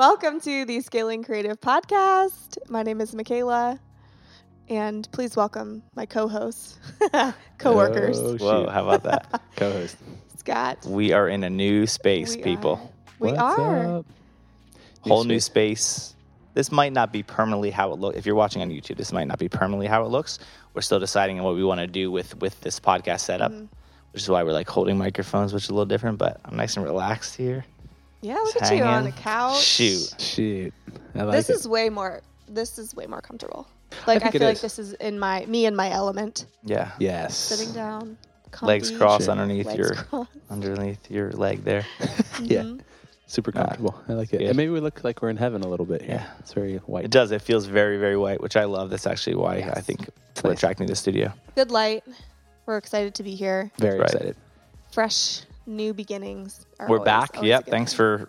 Welcome to the Scaling Creative Podcast. My name is Michaela, and please welcome my co-hosts, co-workers, Oh, Whoa, how about that? Co-host. Scott. we are in a new space, We people. are. We What's are. up? Whole new space. This might not be permanently how it looks. If you're watching on YouTube, this might not be permanently how it looks. We're still deciding on what we want to do with with this podcast setup, Mm-hmm. which is why we're like holding microphones, which is a little different. But I'm nice and relaxed here. Yeah, look Just at you on hanging. a couch. Shoot. Shoot. I like this it. is way more. This is way more comfortable. Like I, think it feel like this is in my me and my element. Yeah. Yes. Sitting down, Legs crossed Sure. underneath legs your crossed. underneath your leg there. Yeah. Mhm. Super comfortable. I like it. good. And maybe we look like we're in heaven a little bit here. Yeah. It's very white. It does. It feels very, very white, which I love. That's actually why I think we're nice. attracting to the studio. Good light. We're excited to be here. Very Right. excited. Fresh new beginnings. are We're always- back. always Yep. Thanks thing. for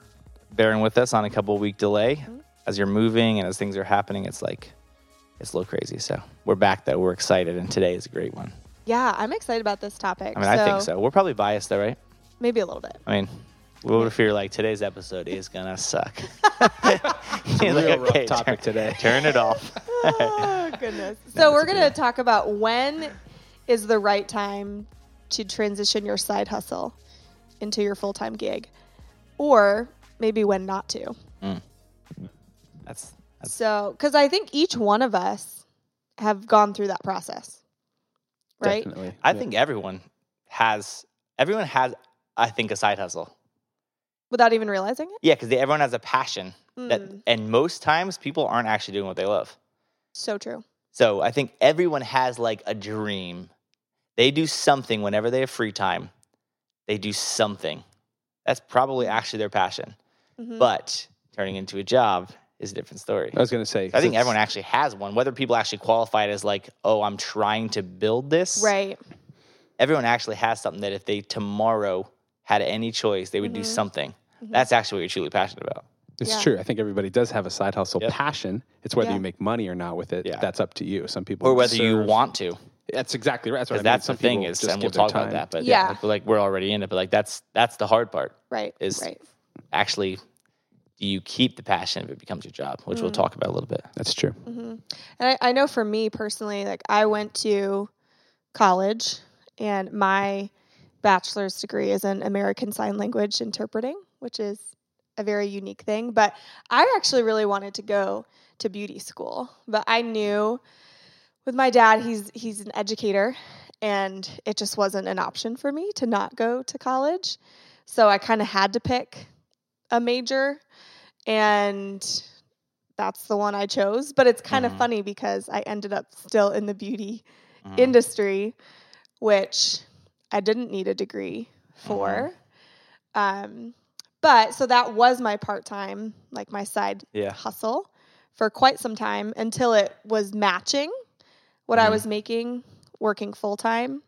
bearing with us on a couple week delay. Mm-hmm. As you're moving and as things are happening, it's like it's a little crazy. So we're back though. We're excited and today is a great one. Yeah, I'm excited about this topic. I mean, I think so. We're probably biased though, right? Maybe a little bit. I mean, what if you're like today's episode is gonna suck? You're Real rough topic turn- today." Turn it off. oh goodness. So we're gonna talk about when is the right time to transition your side hustle into your full time gig, or maybe when not to. That's that's So, because I think each one of us have gone through that process, right? Definitely. I Yeah. think everyone has everyone has I think a side hustle. Without even realizing it. Yeah, because everyone has a passion that, Mm. and most times people aren't actually doing what they love. So true. So I think everyone has like a dream. They do something whenever they have free time. They do something. That's probably actually their passion. Mhm. But turning into a job is a different story. I was going to say. I think everyone actually has one. Whether people actually qualify it as like, oh, I'm trying to build this. Right. Everyone actually has something that if they tomorrow had any choice, they would do Mhm. something. That's actually what you're truly passionate about. It's Yeah. true. I think everybody does have a side hustle Yep. passion. It's whether Yeah. you make money or not with it. Yeah. That's up to you. Some people Or whether you want to. That's exactly right. That's what I Because mean. that's the thing is, and we'll talk about that, but Yeah. yeah, like, like we're already in it. But like that's that's the hard part. Right. Is right. actually do you keep the passion if it becomes your job, which Mm. we'll talk about a little bit. That's true. hmm And I, I know for me personally, like I went to college and my bachelor's degree is in American Sign Language interpreting, which is a very unique thing. But I actually really wanted to go to beauty school, but I knew with my dad, he's he's an educator, and it just wasn't an option for me to not go to college. So I kind of had to pick a major, and that's the one I chose. But it's kind of Mhm. funny because I ended up still in the beauty Mhm. industry, which I didn't need a degree for. Um, but so that was my part time, like my side Yeah. hustle for quite some time until it was matching what I Mhm. was making working full time.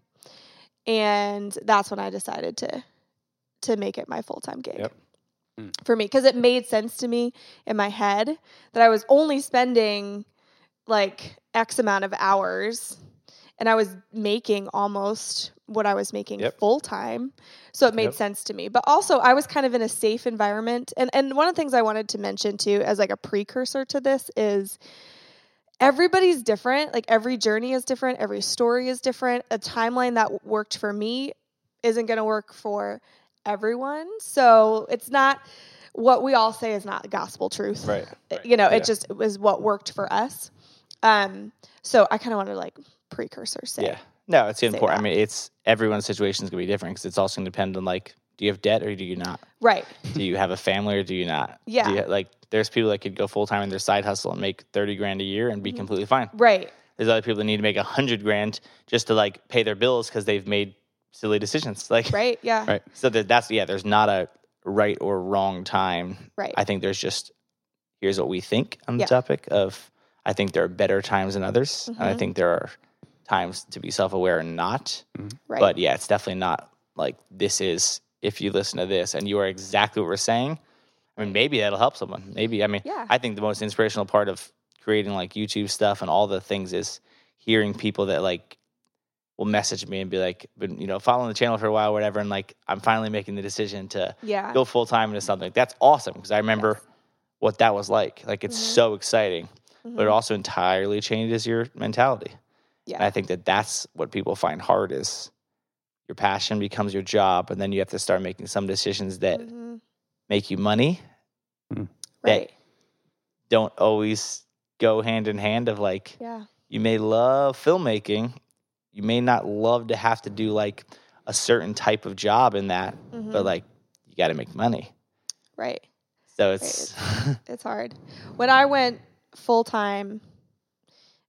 And that's when I decided to to make it my full time gig Yep. Mm. for me because it made sense to me in my head that I was only spending like X amount of hours and I was making almost what I was making Yep. full time. So it made Yep. sense to me. But also I was kind of in a safe environment. And and one of the things I wanted to mention too as like a precursor to this is everybody's different. Like every journey is different, every story is different. A timeline that worked for me isn't going to work for everyone. So it's not what we all say is not gospel truth. Right. You know, Yeah. it just was what worked for us. Um, so I kind of want to like precursor say. Yeah. No, it's important. I mean, it's everyone's situation is gonna be different because it's also gonna depend on like, do you have debt or do you not? Right. Do you have a family or do you not? Yeah. Do you, like, there's people that could go full time in their side hustle and make thirty grand a year and be Mhm. completely fine. Right. There's other people that need to make a hundred grand just to like pay their bills because they've made silly decisions. Like, Right. Yeah. Right. So that, that's yeah. There's not a right or wrong time. Right. I think there's just here's what we think on the Yeah. topic of. I think there are better times than others, and I Mhm. think there are times to be self-aware and not. Right. But yeah, it's definitely not like this is if you listen to this and you are exactly what we're saying. I mean, maybe that'll help someone. Maybe I mean, Yeah. I think the most inspirational part of creating like YouTube stuff and all the things is hearing people that like will message me and be like, been you know following the channel for a while, or whatever, and like I'm finally making the decision to yeah. go full time into something. That's awesome because I remember Yes. what that was like. Like it's Mhm. so exciting, but it Mhm. also entirely changes your mentality. Yeah. And I think that that's what people find hard is your passion becomes your job, and then you have to start making some decisions that Mhm. Make you money that- Right. don't always go hand in hand of like Yeah. you may love filmmaking you may not love to have to do like a certain type of job in that but Mhm. like you got to make money right. so it's It's hard. When I went full time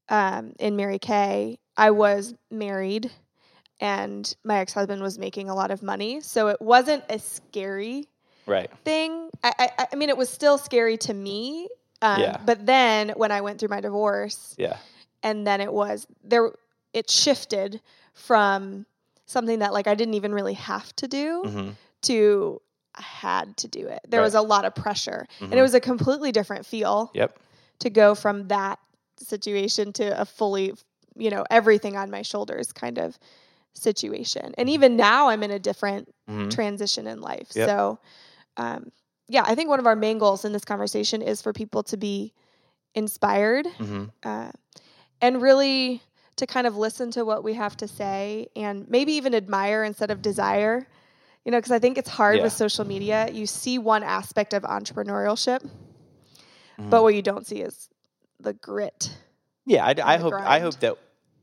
um, in Mary Kay, I was married and my ex husband was making a lot of money. So it wasn't a scary right thing. I, I, I mean, it was still scary to me. Um, Yeah. But then when I went through my divorce, yeah and then it was there, it shifted from something that like I didn't even really have to do hmm to I had to do it. There Right. was a lot of pressure, and Mhm. it was a completely different feel yep to go from that situation to a fully, you know, everything on my shoulders kind of situation. And even now, I'm in a different hmm transition in life. Yep. So, um, yeah, I think one of our main goals in this conversation is for people to be inspired hmm uh, and really to kind of listen to what we have to say and maybe even admire instead of desire. You know, because I think it's hard Yeah. with social media. You see one aspect of entrepreneurship, Mhm. but what you don't see is the grit. yeah i, I hope i hope that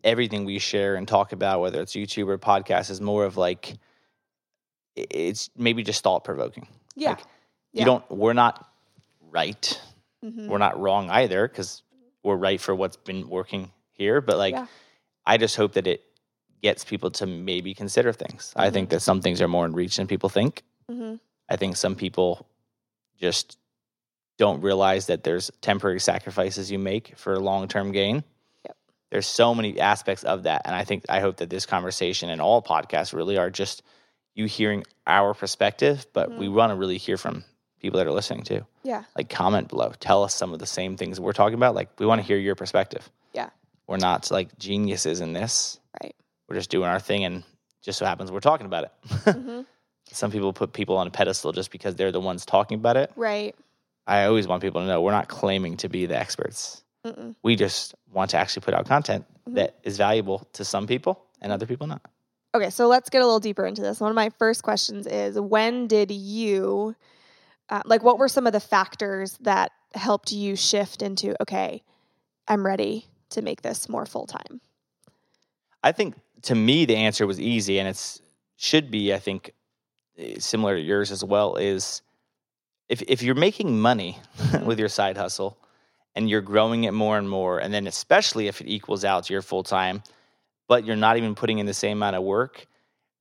everything we share and talk about whether it's youtube or podcast is more of like it's maybe just thought provoking Yeah. Like, Yeah. you don't we're not right Mhm. we're not wrong either because we're right for what's been working here. But like, Yeah. I just hope that it gets people to maybe consider things. I Mm-hmm. think that some things are more in reach than people think. Mhm. I think some people just don't realize that there's temporary sacrifices you make for long term gain. Yep. There's so many aspects of that. And I think, I hope that this conversation and all podcasts really are just you hearing our perspective, but we want to really hear from people that are listening too Yeah. like comment below. Tell us some of the same things we're talking about. Like we want to hear your perspective. Yeah. We're not like geniuses in this. Right. We're just doing our thing and just so happens we're talking about it. Mhm. Some people put people on a pedestal just because they're the ones talking about it. Right. I always want people to know we're not claiming to be the experts. Mm-mm. We just want to actually put out content Mhm. that is valuable to some people and other people not. Okay, so let's get a little deeper into this. One of my first questions is when did you, uh, like, what were some of the factors that helped you shift into, okay, I'm ready to make this more full time? I think to me the answer was easy, and it's should be I think eh, similar to yours as well. Is if if you're making money with your side hustle and you're growing it more and more, and then especially if it equals out to your full time, but you're not even putting in the same amount of work,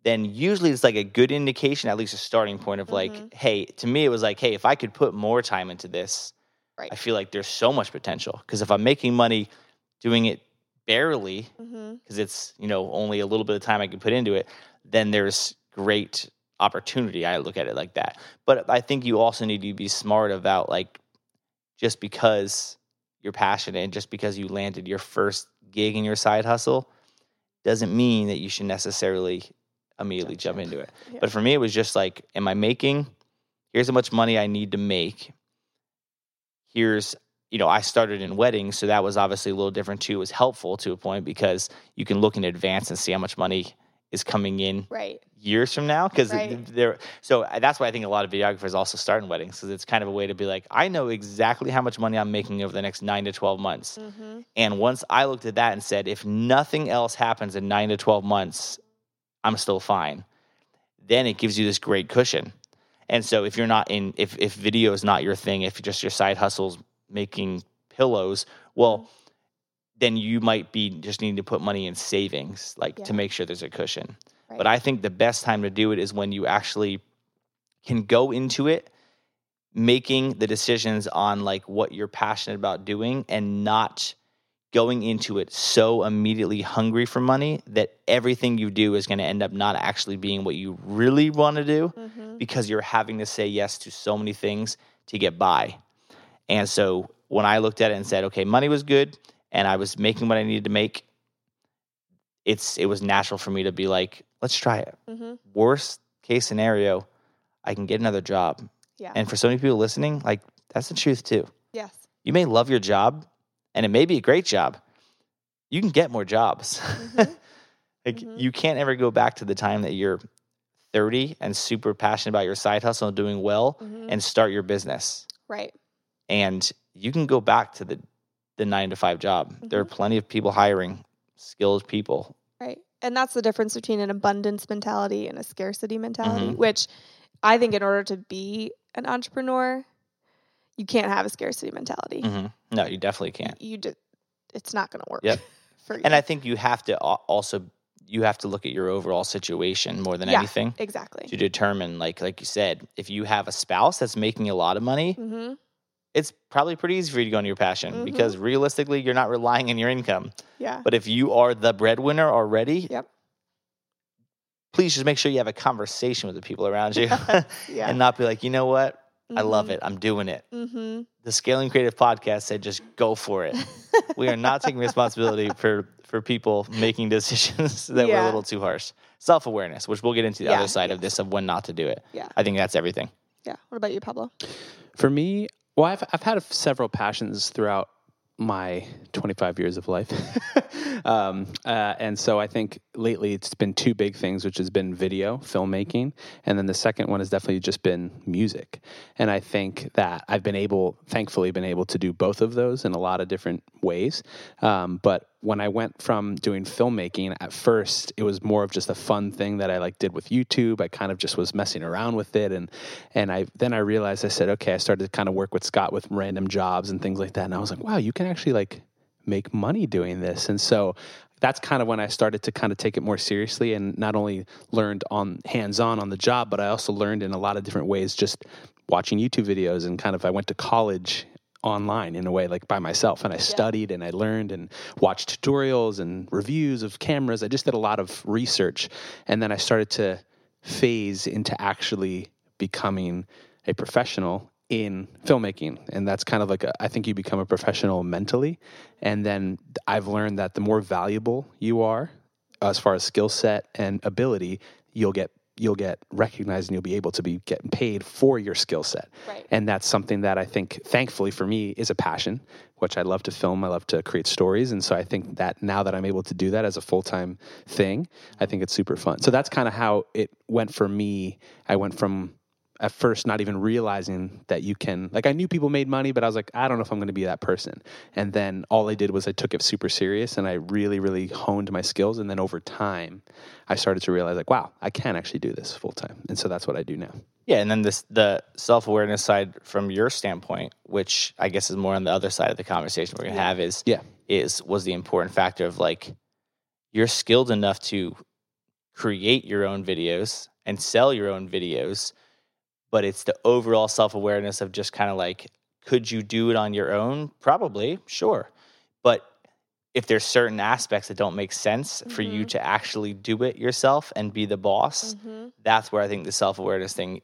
then usually it's like a good indication, at least a starting point of like, Mhm. hey, to me it was like, hey, if I could put more time into this, Right. I feel like there's so much potential because if I'm making money doing it barely Mm-hmm. because it's you know only a little bit of time I can put into it, then there's great opportunity. I look at it like that. But I think you also need to be smart about like just because you're passionate and just because you landed your first gig in your side hustle doesn't mean that you should necessarily immediately jump, Jump into it. Yeah. But for me, it was just like, am I making? Here's how much money I need to make. Here's, you know, I started in weddings, so that was obviously a little different too. It was helpful to a point because you can look in advance and see how much money is coming in Right. years from now. Because Right. there, so that's why I think a lot of videographers also start in weddings because it's kind of a way to be like, I know exactly how much money I'm making over the next nine to twelve months. Mm-hmm. And once I looked at that and said, if nothing else happens in nine to 12 months, I'm still fine, then it gives you this great cushion. And so if you're not in, if, if video is not your thing, if just your side hustles making pillows, well, then you might be just needing to put money in savings, like to make sure there's a cushion. Right. But I think the best time to do it is when you actually can go into it making the decisions on like what you're passionate about doing and not going into it so immediately hungry for money that everything you do is going to end up not actually being what you really want to do Mm-hmm. because you're having to say yes to so many things to get by. And so when I looked at it and said, okay, money was good and I was making what I needed to make, it's it was natural for me to be like, let's try it. Mm-hmm. Worst case scenario, I can get another job. Yeah. And for so many people listening, like That's the truth too. Yes. You may love your job and it may be a great job. You can get more jobs. Mhm. like Mhm. you can't ever go back to the time that you're 30 and super passionate about your side hustle and doing well Mhm. and start your business. right. And you can go back to the the 9 to 5 job. There are plenty of people hiring skilled people. Right. And that's the difference between an abundance mentality and a scarcity mentality, Mhm. which I think in order to be an entrepreneur, you can't have a scarcity mentality. Mhm. No, you definitely can't. You just it's not going to work. Yep. For you. And I think you have to also you have to look at your overall situation more than Yeah. anything exactly. to determine like like you said, if you have a spouse that's making a lot of money, hmm it's probably pretty easy for you to go into your passion Mhm. because realistically you're not relying on your income. Yeah. But if you are the breadwinner already, Yep. please just make sure you have a conversation with the people around you yeah. and not be like, you know what? I love it. I'm doing it. Mm-hmm. The Scaling Creative podcast said just go for it. we are not taking responsibility for for people making decisions that were a little too harsh. Self awareness, which we'll get into the Yeah, other side of this of when not to do it. Yeah. I think that's everything. yeah. What about you, Pablo? For me, well, I've I've had several passions throughout my 25 years of life, um, uh, and so I think lately it's been two big things, which has been video, filmmaking, and then the second one has definitely just been music. And I think that I've been able, thankfully, been able to do both of those in a lot of different ways. Um, but when I went from doing filmmaking at first, it was more of just a fun thing that I like did with YouTube. I kind of just was messing around with it, and and I then I realized I said, okay, I started to kind of work with Scott with random jobs and things like that, and I was like, wow, you can actually like make money doing this, and so that's kind of when I started to kind of take it more seriously and not only learned on hands on on the job, but I also learned in a lot of different ways just watching YouTube videos and kind of I went to college online in a way like by myself and I studied and I learned and watched tutorials and reviews of cameras. I just did a lot of research and then I started to phase into actually becoming a professional in filmmaking and that's kind of like a, I think you become a professional mentally and then I've learned that the more valuable you are as far as skill set and ability you'll get you'll get recognized and you'll be able to be getting paid for your skill set Right. and that's something that I think, thankfully for me, is a passion, which I love to film. I love to create stories. And so I think that now that I'm able to do that as a full time thing, I think it's super fun. So that's kind of how it went for me. I went from at first not even realizing that you can like I knew people made money, but I was like, I don't know if I'm gonna be that person. And then all I did was I took it super serious and I really, really honed my skills. And then over time I started to realize like, wow, I can actually do this full time. And so that's what I do now. Yeah, and then this the self awareness side from your standpoint, which I guess is more on the other side of the conversation we're gonna have is Yeah. is was the important factor of like you're skilled enough to create your own videos and sell your own videos, but it's the overall self awareness of just kind of like, could you do it on your own? Probably, sure. But if there's certain aspects that don't make sense for you Mhm. to actually do it yourself and be the boss, Mm-hmm. that's where I think the self awareness thing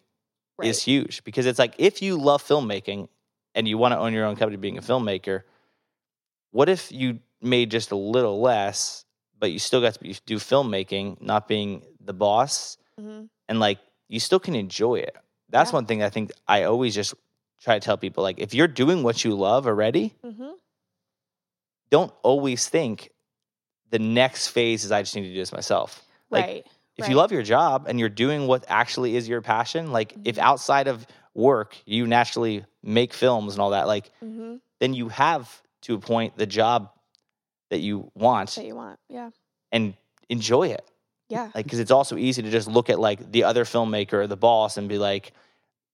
Right. is huge because it's like if you love filmmaking and you want to own your own company being a filmmaker, what if you made just a little less, but you still got to be, do filmmaking, not being the boss, hmm and like you still can enjoy it? That's Yeah. one thing I think I always just try to tell people like if you're doing what you love already, hmm don't always think the next phase is I just need to do this myself. Like, right. if you love your job and you're doing what actually is your passion, like if Mhm. outside of work you naturally make films and all that, like hmm then you have to a point the job that you want that you want. Yeah. and enjoy it. Yeah. Like because it's also easy to just look at like the other filmmaker or the boss and be like,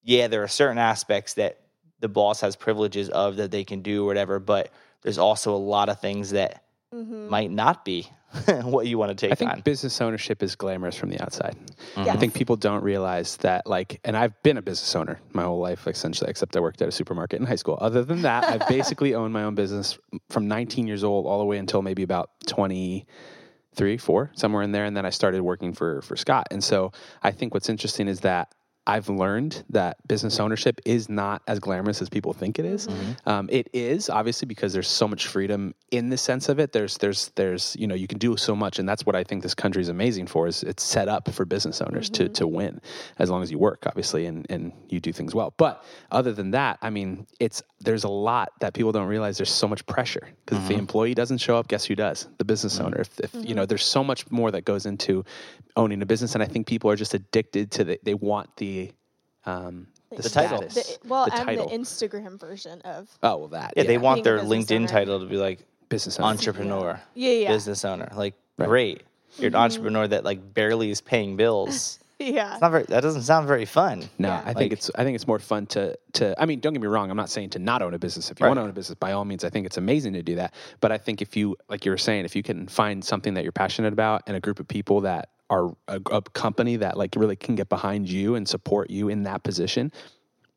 yeah, there are certain aspects that the boss has privileges of that they can do or whatever, but there's also a lot of things that hmm might not be what you want to take I think on. business ownership is glamorous from the outside. Mhm. I think people don't realize that, like, and I've been a business owner my whole life, essentially, except I worked at a supermarket in high school. Other than that, I've basically owned my own business from 19 years old all the way until maybe about 23, four, somewhere in there. And then I started working for, for Scott. And so I think what's interesting is that I've learned that business ownership is not as glamorous as people think it is. Um, it is obviously because there's so much freedom in the sense of it. There's there's there's you know you can do so much, and that's what I think this country is amazing for. Is it's set up for business owners to to win as long as you work, obviously, and and you do things well. But other than that, I mean, it's there's a lot that people don't realize. There's so much pressure because if the employee doesn't show up, guess who does? The business owner. If, if you know, there's so much more that goes into owning a business, and I think people are just addicted to the. They want the um, the, The title. The, well, the and title. the Instagram version of oh well, that Yeah, they want Being their LinkedIn owner. title to be like business owner. entrepreneur, yeah, yeah, business owner. Like, Right. great. You're Mm-hmm. an entrepreneur that like barely is paying bills. yeah. It's not very. That doesn't sound very fun. No, Yeah. I think Like- it's I think it's more fun to to I mean, don't get me wrong, I'm not saying to not own a business. If you Right. want to own a business, by all means, I think it's amazing to do that. But I think if you like you were saying, if you can find something that you're passionate about and a group of people that are a, a company that like really can get behind you and support you in that position,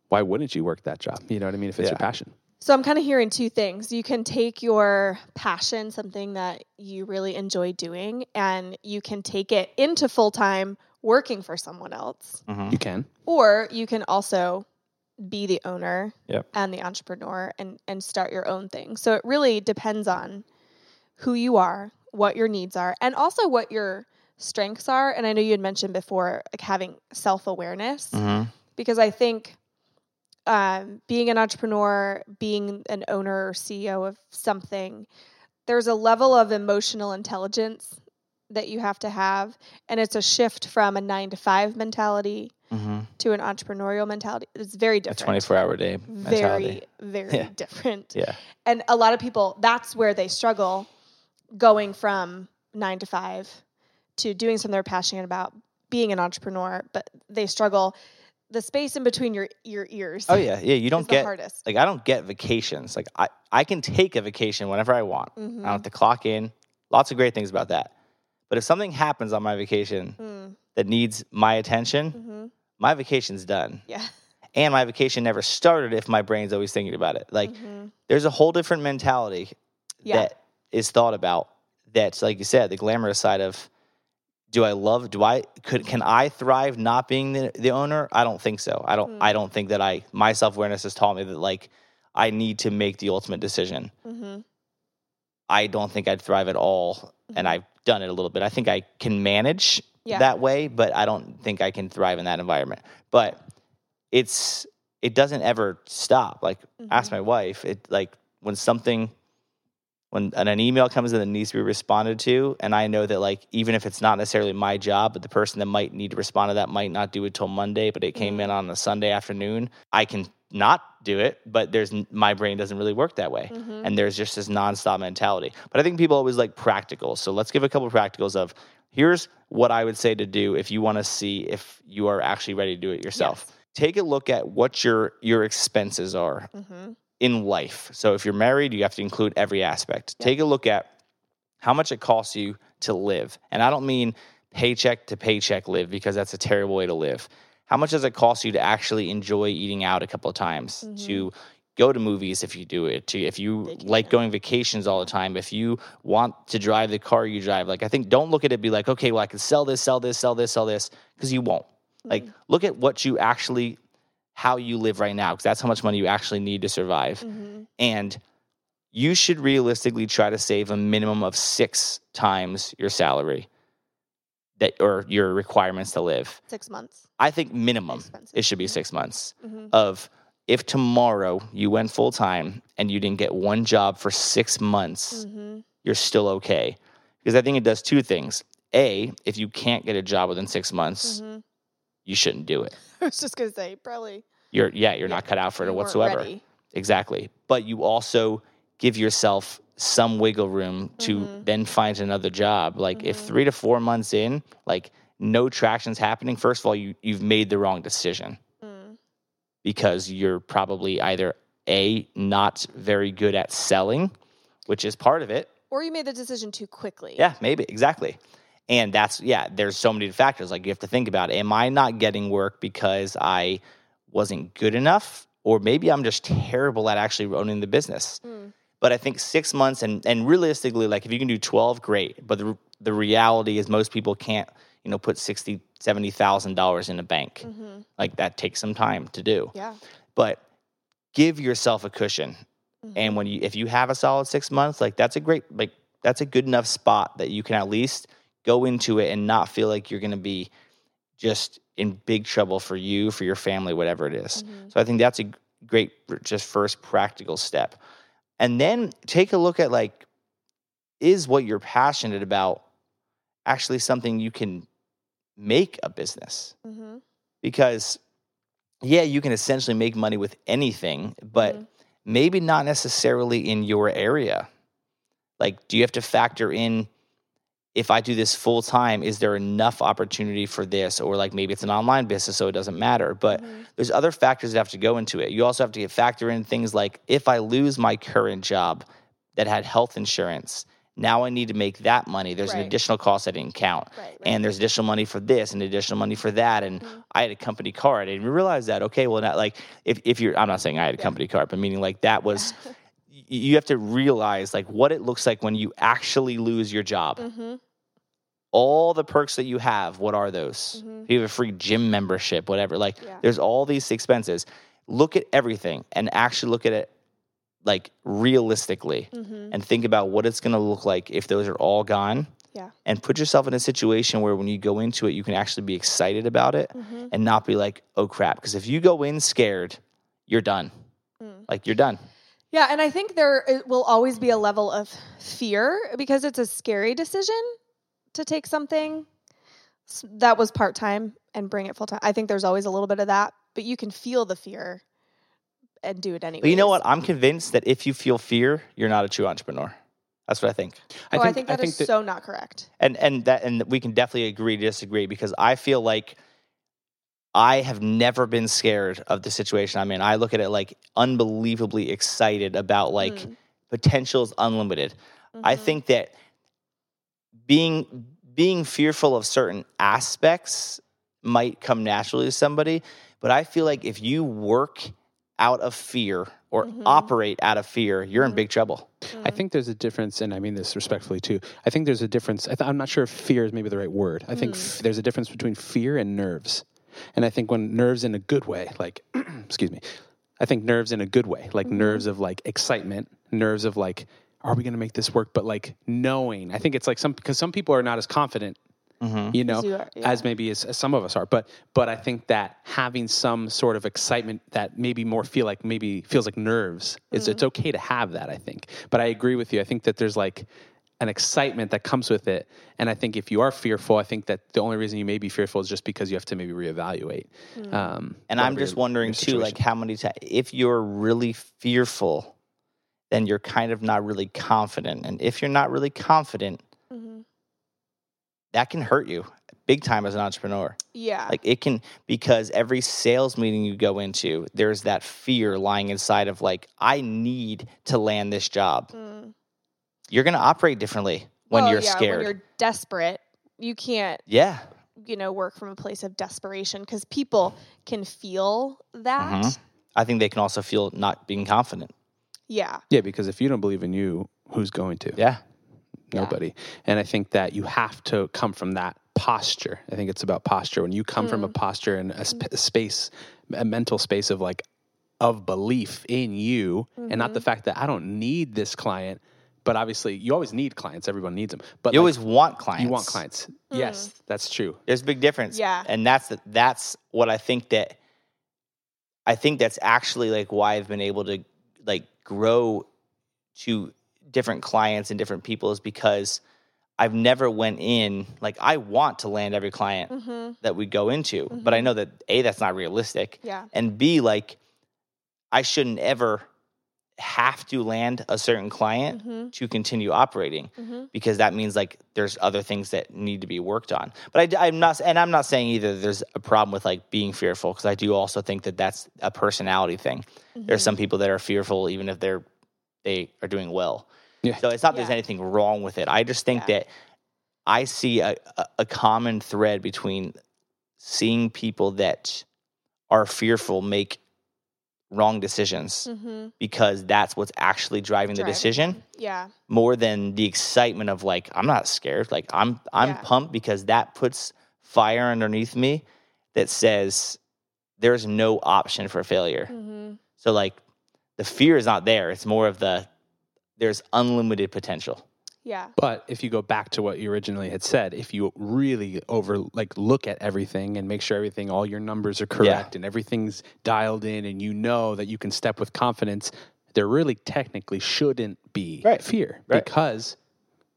why wouldn't you work that job? You know what I mean? If it's your passion. So I'm kind of hearing two things. You can take your passion, something that you really enjoy doing, and you can take it into full time working for someone else. Mhm. You can. Or you can also be the owner Yep. and the entrepreneur and, and start your own thing. So it really depends on who you are, what your needs are, and also what your strengths are. And I know you had mentioned before, like having self awareness Mhm. because I think um, being an entrepreneur, being an owner or CEO of something, there's a level of emotional intelligence that you have to have, and it's a shift from a nine to five mentality Mhm. to an entrepreneurial mentality. It's very A different. 24 hour day mentality. very, very Yeah. different. Yeah. And a lot of people, that's where they struggle going from nine to five to doing something they're passionate about, being an entrepreneur, but they struggle. The space in between your your ears. Oh yeah, yeah. You don't get hardest. like I don't get vacations. Like I I can take a vacation whenever I want. I don't Mhm. have to clock in. Lots of great things about that. But if something happens on my vacation Mm, that needs my attention, mhm. my vacation's done. Yeah. And my vacation never started if my brain's always thinking about it. Like Mhm. there's a whole different mentality Yeah. that is thought about that's like you said, the glamorous side of do I love do I could can I thrive not being the, the owner? I don't think so. I don't Hmm. I don't think that I my self awareness has taught me that like I need to make the ultimate decision. Mhm. I don't think I'd thrive at all. And I've done it a little bit. I think I can manage Yeah. that way, but I don't think I can thrive in that environment. But it's it doesn't ever stop. Like ask Mm-hmm. my wife, it like when something when an, an email comes in that needs to be responded to, and I know that like even if it's not necessarily my job, but the person that might need to respond to that might not do it till Monday, but it came in on a Sunday afternoon, I can not do it, but there's my brain doesn't really work that way, Mm-hmm. and there's just this nonstop mentality. But I think people always like practicals, so let's give a couple of practicals of here's what I would say to do if you want to see if you are actually ready to do it yourself. Take a look at what your your expenses are Mhm. in life. So if you're married, you have to include every aspect. Take a look at how much it costs you to live. And I don't mean paycheck to paycheck live because that's a terrible way to live. How much does it cost you to actually enjoy eating out a couple of times? To go to movies if you do it, to if you like going vacations all the time, if you want to drive the car you drive. Like I think don't look at it be like, okay, well I can sell this, sell this, sell this, sell this, because you won't. Like look at what you actually how you live right now because that's how much money you actually need to survive Mhm. and you should realistically try to save a minimum of six times your salary that or your requirements to live Six months. i think minimum Expensive. it should be six months Mhm. of if tomorrow you went full time and you didn't get one job for six months Mhm. you're still okay because i think it does two things a if you can't get a job within six months Mhm. you shouldn't do it I was just gonna say probably you're yeah you're not cut out for it whatsoever ready. Exactly. But you also give yourself some wiggle room to Mhm. then find another job. Like if Mhm. three to four months in, like no traction's happening, first of all, you, you've made the wrong decision Mm. because you're probably either A, not very good at selling, which is part of it. Or you made the decision too quickly. Yeah, maybe. Exactly. And that's, yeah, there's so many factors. Like you have to think about am I not getting work because I wasn't good enough? Or maybe I'm just terrible at actually owning the business. Mm. But I think six months and, and realistically, like if you can do 12, great. But the, the reality is most people can't, you know put sixty seventy thousand dollars in a bank. hmm Like that takes some time to do, Yeah. but give yourself a cushion. Mhm. And when you if you have a solid six months, like that's a great like that's a good enough spot that you can at least go into it and not feel like you're going to be just in big trouble for you, for your family, whatever it is. Mhm. So I think that's a great just first practical step. And then take a look at like is what you're passionate about actually something you can make a business? Mhm. Because yeah, you can essentially make money with anything, but Mhm. maybe not necessarily in your area. Like, do you have to factor in if I do this full time, is there enough opportunity for this? Or like maybe it's an online business, so it doesn't matter. But Mhm. there's other factors that have to go into it. You also have to factor in things like if I lose my current job that had health insurance, now I need to make that money. There's an additional cost I didn't count. Right, right. And there's additional money for this and additional money for that. And Mhm. I had a company car. I didn't realize that. Okay, well, not like if, if you're, I'm not saying I had a Yeah. company car, but meaning like that was, you have to realize like what it looks like when you actually lose your job. Mhm. All the perks that you have, what are those? Mhm. You have a free gym membership, whatever. Like Yeah. there's all these expenses. Look at everything and actually look at it like realistically Mhm. and think about what it's going to look like if those are all gone. Yeah. And put yourself in a situation where when you go into it, you can actually be excited about it Mhm. and not be like, oh crap. Because if you go in scared, you're done. Mm. Like you're done. Yeah, and I think there will always be a level of fear because it's a scary decision to take something that was part time and bring it full time. I think there's always a little bit of that, but you can feel the fear and do it anyway. But you know what? I'm convinced that if you feel fear, you're not a true entrepreneur. That's what I think. Oh, I think that is so not correct. and and that and we can definitely agree to disagree because I feel like I have never been scared of the situation I'm in. I look at it like unbelievably excited about like Mm. potential is unlimited. I Mhm. think that being being fearful of certain aspects might come naturally to somebody, but I feel like if you work out of fear or Mhm. operate out of fear, you're in Mhm. big trouble. I Mm. think there's a difference, and I mean this respectfully too. I think there's a difference. I th- I'm not sure if fear is maybe the right word. I think Mm. f- there's a difference between fear and nerves. And I think when nerves in a good way, like, excuse me, I think nerves in a good way, like Mhm. nerves of like excitement, nerves of like, are we going to make this work? But like knowing, I think it's like some, because some people are not as confident, Mm-hmm. you know, you are, yeah. as maybe as, as some of us are. But, but I think that having some sort of excitement that maybe more feel like maybe feels like nerves, it's, Mm. it's okay to have that, I think. But I agree with you. I think that there's like, an excitement that comes with it. And I think if you are fearful, I think that the only reason you may be fearful is just because you have to maybe reevaluate. Mm. Um, And I'm just your- wondering your too, like how many times if you're really fearful, then you're kind of not really confident. And if you're not really confident, Mhm. that can hurt you big time as an entrepreneur. Yeah. Like it can because every sales meeting you go into, there's that fear lying inside of like, I need to land this job. Mm. You're gonna operate differently when Well, you're yeah, scared. When you're desperate, you can't, yeah. you know, work from a place of desperation because people can feel that. Mhm. I think they can also feel not being confident. Yeah. yeah, because if you don't believe in you, who's going to? Yeah. Yeah. Nobody. And I think that you have to come from that posture. I think it's about posture. When you come from a Mm. posture and a, sp- a space, a mental space of like, of belief in you, and not the Mm-hmm. fact that I don't need this client. But obviously, you always need clients. Everyone needs them. But You like, always want clients. you want clients. Yes, that's true. There's a big difference. Yeah. And that's the, that's what I think that I think that's actually like why I've been able to like grow to different clients and different people is because I've never went in like I want to land every client hmm that we go into, but I know that A that's not realistic Yeah. and B like I shouldn't ever have to land a certain client hmm to continue operating hmm because that means like there's other things that need to be worked on. But I, am not, and I'm not saying either there's a problem with like being fearful because I do also think that that's a personality thing. There's some people that are fearful even if they're they are doing well. Yeah. So it's not there's anything wrong with it. I just think Yeah. that I see a, a, a common thread between seeing people that are fearful make wrong decisions hmm because that's what's actually driving the Driving decision Yeah. more than the excitement of like I'm not scared. Like I'm I'm Yeah. pumped because that puts fire underneath me that says there's no option for failure. hmm So like the fear is not there. It's more of the there's unlimited potential. Yeah. But if you go back to what you originally had said, if you really over like look at everything and make sure everything, all your numbers are correct and everything's dialed in, and you know that you can step with confidence, there really technically shouldn't be Right. fear Right. because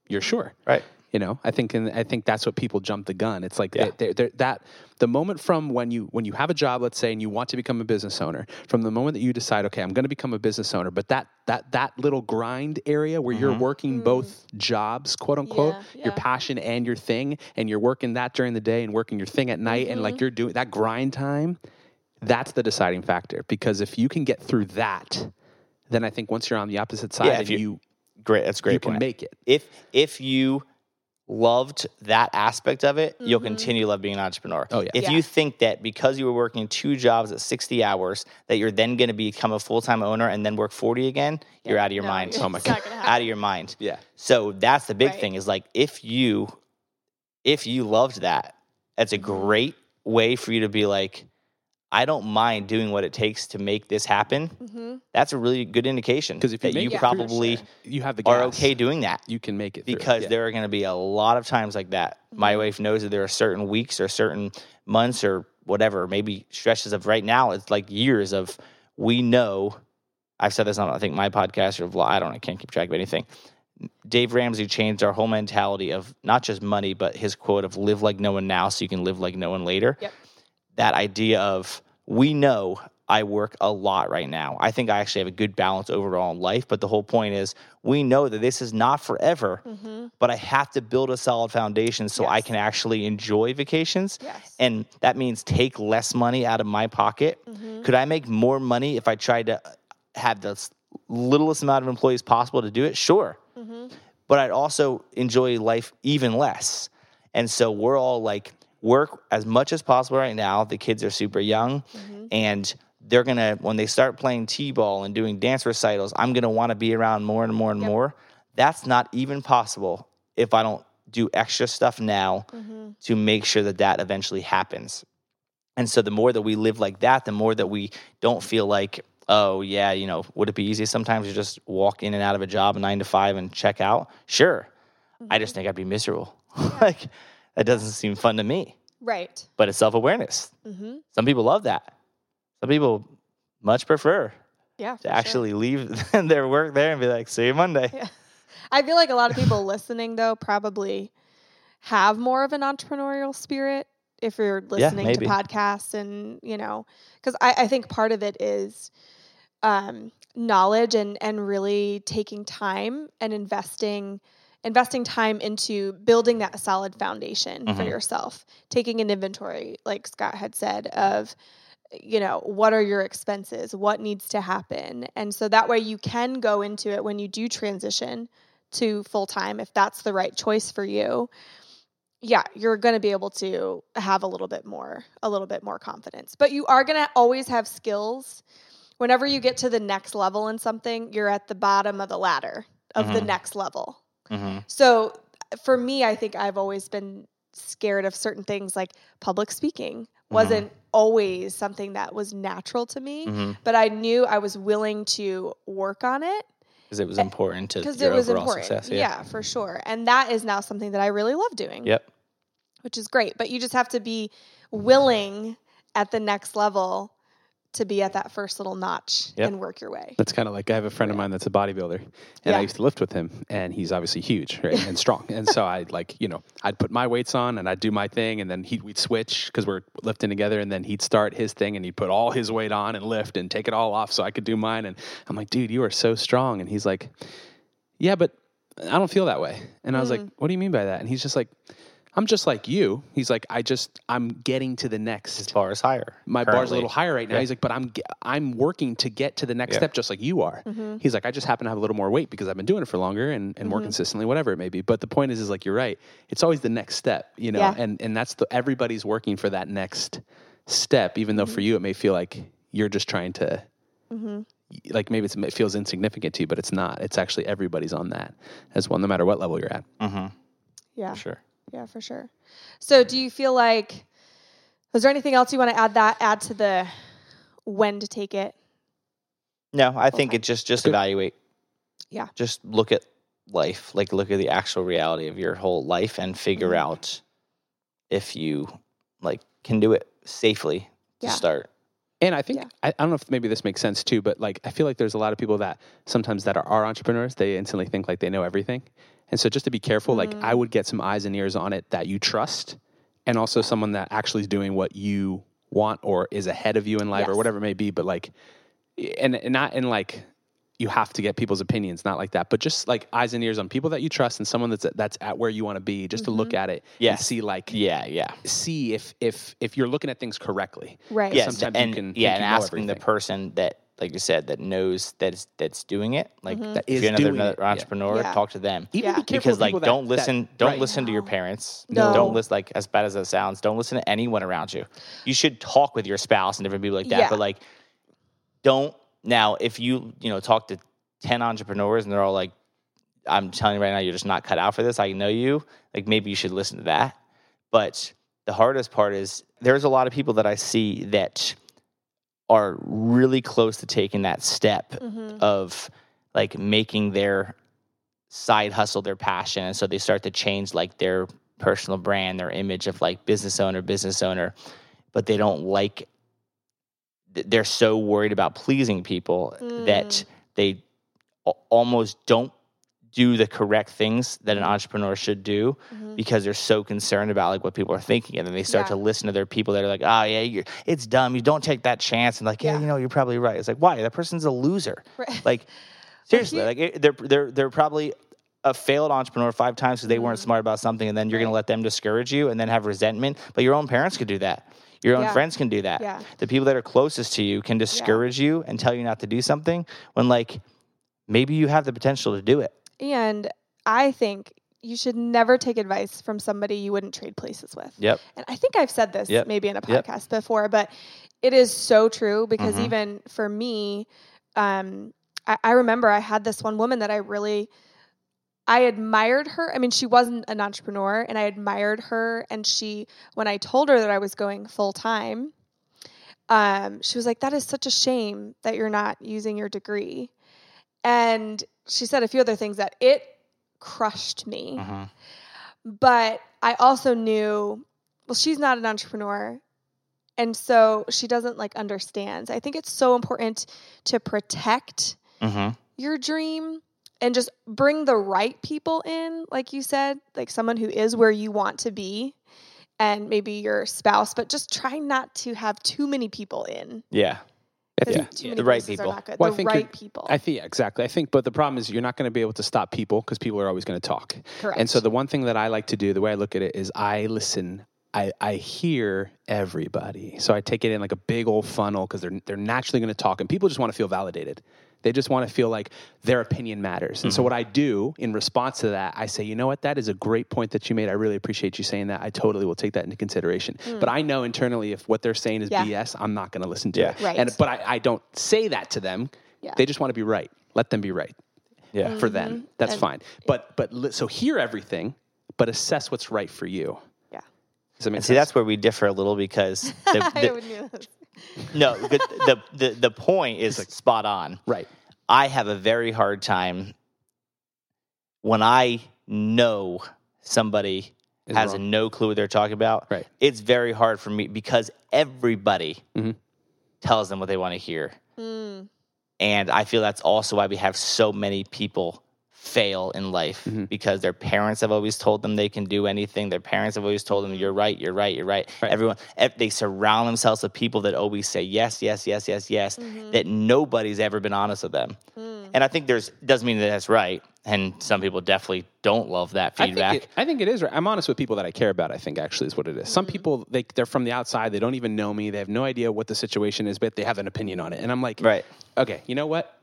you're sure. Right. You know, I think, and I think that's what people jump the gun. It's like Yeah. they- they're- they're- that the moment from when you when you have a job, let's say, and you want to become a business owner, from the moment that you decide, okay, I'm going to become a business owner, but that that that little grind area where you're working both jobs, quote unquote, Mm. Yeah, your passion and your thing, and you're working that during the day and working your thing at night, and Mm-hmm. like you're doing that grind time, that's the deciding factor. Because if you can get through that, then I think once you're on the opposite side, Yeah, if you- you Great. That's great. you can make it. if if you loved that aspect of it, you'll Mhm. continue to love being an entrepreneur. Oh, yeah. If Yeah. you think that because you were working two jobs at 60 hours, that you're then going to become a full time owner and then work 40 again, you're out of your No, mind. Oh my God. out of your mind. Yeah. So that's the big Right. thing is like if you if you loved that, that's a Mm-hmm. great way for you to be like, I don't mind doing what it takes to make this happen. hmm That's a really good indication Because if you that you it probably sure. you have the are okay doing that You can make it through. because Yeah. there are going to be a lot of times like that. My Mhm. wife knows that there are certain weeks or certain months or whatever, maybe stretches of right now. It's like years of we know. I've said this on I think my podcast or vlog. I don't. I can't keep track of anything. Dave Ramsey changed our whole mentality of not just money, but his quote of "live like no one now, so you can live like no one later." Yep. That idea of we know I work a lot right now. I think I actually have a good balance overall in life, but the whole point is we know that this is not forever hmm but I have to build a solid foundation so I can actually enjoy vacations. Yes. And that means take less money out of my pocket. Mhm. Could I make more money if I tried to have the littlest amount of employees possible to do it? Sure. Mhm. But I'd also enjoy life even less. And so we're all like, work as much as possible right now. The kids are super young Mhm. and they're gonna when they start playing t-ball and doing dance recitals i'm gonna want to be around more and more and Yep. more that's not even possible if i don't do extra stuff now Mhm. to make sure that that eventually happens and so the more that we live like that the more that we don't feel like oh yeah you know would it be easy sometimes to just walk in and out of a job nine to five and check out sure i just think i'd be miserable like that doesn't seem fun to me Right. but it's self-awareness hmm some people love that. Some people much prefer Yeah. to sure. actually leave their work there and be like, see you Monday. Yeah. I feel like a lot of people listening though probably have more of an entrepreneurial spirit if you're listening to podcasts and you know because I, I think part of it is um, knowledge and and really taking time and investing investing time into building that solid foundation for Mhm. yourself. Taking an inventory like scott had said of you know what are your expenses? What needs to happen? And so that way you can go into it when you do transition to full time if that's the right choice for you. Yeah you're going to be able to have a little bit more a little bit more confidence. But you are going to always have skills. Whenever you get to the next level in something you're at the bottom of the ladder of the Mhm. next level hmm so for me, I think I've always been scared of certain things like public speaking wasn't always something that was natural to me, hmm but I knew I was willing to work on it Because it was important to your it was overall important. success. yeah, for sure. And that is now something that I really love doing. Yep. Which is great, but you just have to be willing at the next level to be at that first little notch Yep. and work your way. That's kind of like I have a friend of mine that's a bodybuilder, and Yeah. I used to lift with him, and he's obviously huge right, and strong. And so I like you know I'd put my weights on and I'd do my thing, and then he we'd switch because we're lifting together, and then he'd start his thing and he'd put all his weight on and lift and take it all off so I could do mine. And I'm like, dude, you are so strong, and he's like, yeah, but I don't feel that way. And I was like, mm. what do you mean by that? And he's just like, I'm just like you. He's like, I just I'm getting to the next His bar is higher. my bar's a little higher right now. Yeah. He's like, but I'm I'm working to get to the next Yeah. step, just like you are. Mhm. He's like, I just happen to have a little more weight because I've been doing it for longer and, and more Mhm. consistently, whatever it may be. But the point is, is like you're right. It's always the next step, you know, Yeah. and and that's the everybody's working for that next step, even though for you it may feel like you're just trying to. hmm Like maybe it's, it feels insignificant to you, but it's not. It's actually everybody's on that as well, no matter what level you're at. Mhm. Yeah. Sure. Yeah, for sure. So, do you feel like was there anything else you want to add that add to the when to take it? No, I think Okay. it just just evaluate. Yeah. Just look at life, like look at the actual reality of your whole life and figure Mhm. out if you like can do it safely to Yeah. start. And I think Yeah. I, I don't know if maybe this makes sense too, but like I feel like there's a lot of people that sometimes that are, are entrepreneurs, they instantly think like they know everything. And so just to be careful, like I Mm. would get some eyes and ears on it that you trust and also someone that actually is doing what you want or is ahead of you in life or whatever it may be. But like and, and not in like you have to get people's opinions, not like that, but just like eyes and ears on people that you trust and someone that's that's at where you want to be, just to look at it and see like Yeah, yeah. see if if if you're looking at things correctly. Right. Yes, sometimes you and can yeah, think and you know asking the person that, like you said, that knows that is that's doing it, like Mhm. That if you're another, another it, yeah. entrepreneur, Yeah. talk to them. Even Yeah. be careful because like don't that- listen don't right. listen to your No. parents No. don't listen like as bad as that sounds don't listen to anyone around you you should talk with your spouse and different people like that Yeah. but like don't now if you you know talk to 10 entrepreneurs and they're all like i'm telling you right now you're just not cut out for this i know you like maybe you should listen to that but the hardest part is there's a lot of people that i see that are really close to taking that step Mhm. of like making their side hustle their passion and so they start to change like their personal brand their image of like business owner business owner but they don't like they're so worried about pleasing people that Mm. they almost don't do the correct things that an entrepreneur should do Mhm. because they're so concerned about like what people are thinking and then they start Yeah. to listen to their people that are like oh yeah it's dumb you don't take that chance and like yeah, Yeah. you know you're probably right it's like why that person's a loser Right. like seriously like it, they're they're they're probably a failed entrepreneur five times because they weren't Mhm. smart about something and then you're going to let them discourage you and then have resentment but your own parents could do that your own Yeah. friends can do that Yeah. the people that are closest to you can discourage you and tell you not to do something when like maybe you have the potential to do it And I think you should never take advice from somebody you wouldn't trade places with. yep And I think I've said this Yep. maybe in a Yep. podcast before, but it is so true because Mhm. even for me, um, I, I remember I had this one woman that I really, I admired her. I mean, she wasn't an entrepreneur, and I admired her. And she, when I told her that I was going full time, um, she was like, "That is such a shame that you're not using your degree." And she said a few other things that it crushed me Mhm. but I also knew, well, she's not an entrepreneur. And so she doesn't like understand. I think it's so important to protect Mhm. your dream and just bring the right people in, like you said, like someone who is where you want to be and maybe your spouse, but just try not to have too many people in. yeah Yeah. Yeah. The right people. Are not good. Well, I the think you're- right people. I think yeah, exactly. I think, but the problem is you're not going to be able to stop people because people are always going to talk. Correct. And so the one thing that I like to do, the way I look at it, is I listen. I, I hear everybody, so I take it in like a big old funnel because they're they're naturally going to talk, and people just want to feel validated. They just want to feel like their opinion matters. And so mm-hmm. what I do in response to that, I say, you know what, that is a great point that you made. I really appreciate you saying that. I totally will take that into consideration. Mm. But I know internally if what they're saying is Yeah. BS, I'm not going to listen to Yeah. it. Right. And but I, I don't say that to them. Yeah. They just want to be right. Let them be right yeah for mm-hmm. them. That's And- fine. But but li- so hear everything, but assess what's right for you. Yeah. Does that make and see that's where we differ a little because the, the, would knew this. No the, the the the point is spot on right. I have a very hard time when I know somebody Is has wrong. no clue what they're talking about. Right. It's very hard for me because everybody Mhm. tells them what they want to hear. Mm, And I feel that's also why we have so many people fail in life Mhm. because their parents have always told them they can do anything. Their parents have always told them, you're right, you're right, you're right. Right. Everyone, ev- they surround themselves with people that always say yes, yes, yes, yes, yes, that nobody's ever been honest with them. mm. And I think there's, doesn't mean that that's right. And some people definitely don't love that I feedback. think, it, I think it is right. I'm honest with people that I care about. I think actually is what it is. Some people they they're from the outside. They don't even know me. They have no idea what the situation is, but they have an opinion on it. And I'm like, right. okay, you know what?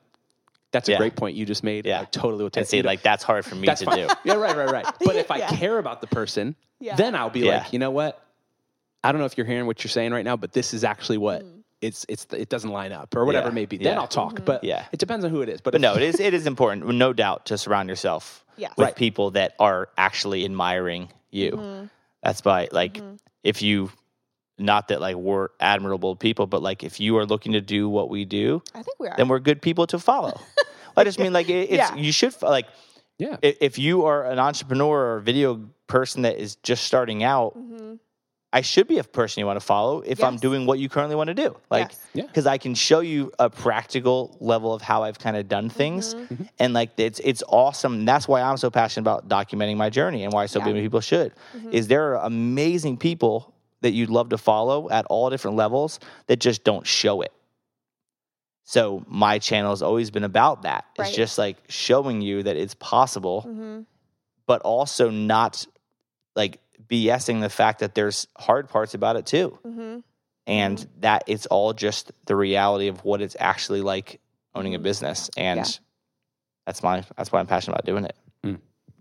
That's a Yeah. great point you just made. Yeah. I totally will take. And see, like, that's hard for me that's to fine. do. Yeah, right, right, right. But if I Yeah. care about the person, Yeah. then I'll be Yeah. like, you know what? I don't know if you're hearing what you're saying right now, but this is actually what Mm. it's it's it doesn't line up or whatever Yeah. it may be. Then I'll talk. Mm-hmm. But Yeah. it depends on who it is. But, But if- no, it is, it is important, no doubt, to surround yourself Yeah. with Right. people that are actually admiring you. Mhm. That's by like Mhm. if you not that like we're admirable people, but like if you are looking to do what we do, I think we are. then we're good people to follow. I just mean like it, it's Yeah. you should like Yeah. if you are an entrepreneur or a video person that is just starting out, Mhm. I should be a person you want to follow if I'm doing what you currently want to do. Like Yes. Yeah. because I can show you a practical level of how I've kind of done things, Mhm. and like it's it's awesome. And that's why I'm so passionate about documenting my journey and why so Yeah. many people should. Mhm. Is there are amazing people that you'd love to follow at all different levels that just don't show it. So my channel has always been about that. It's just like showing you that it's possible, Mhm. but also not like BSing the fact that there's hard parts about it too Mhm. and Mm-hmm. that it's all just the reality of what it's actually like owning a Mhm. business and Yeah. that's my that's why I'm passionate about doing it.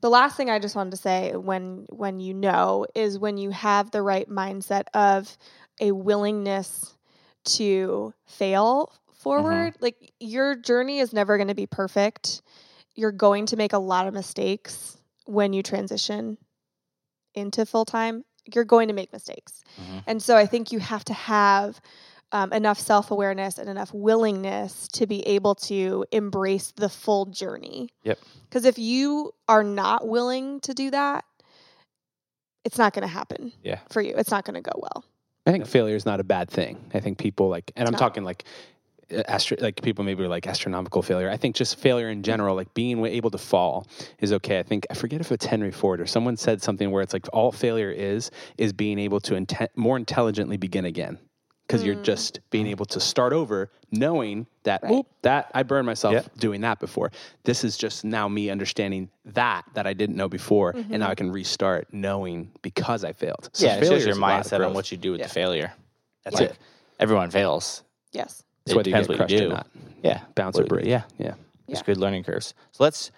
The last thing I just wanted to say when when you know is when you have the right mindset of a willingness to fail forward. Like your journey is never going to be perfect. You're going to make a lot of mistakes when you transition into full time. You're going to make mistakes. Mhm. And so I think you have to have um, enough self awareness and enough willingness to be able to embrace the full journey. Yep. Because if you are not willing to do that, it's not going to happen Yeah. for you. It's not going to go well. I think failure is not a bad thing. I think people like, and I'm not. talking like, uh, astro- like people maybe like astronomical failure. I think just failure in general, like being able to fall, is okay. I think I forget if it's Henry Ford or someone said something where it's like all failure is is being able to more intelligently begin again because you're Mm. just being able to start over, knowing that Right. oop, that I burned myself Yeah. doing that before. This is just now me understanding that that I didn't know before, and now I can restart knowing because I failed. So yeah, it failure shows your is a lot of mindset on what you do with Yeah. the failure. That's Yeah. it. Everyone fails. Yes. It's It whether you depends get what you crushed or do. not. Yeah. Bounce What- or break. Yeah. Yeah. There's Yeah. good learning curves. So let's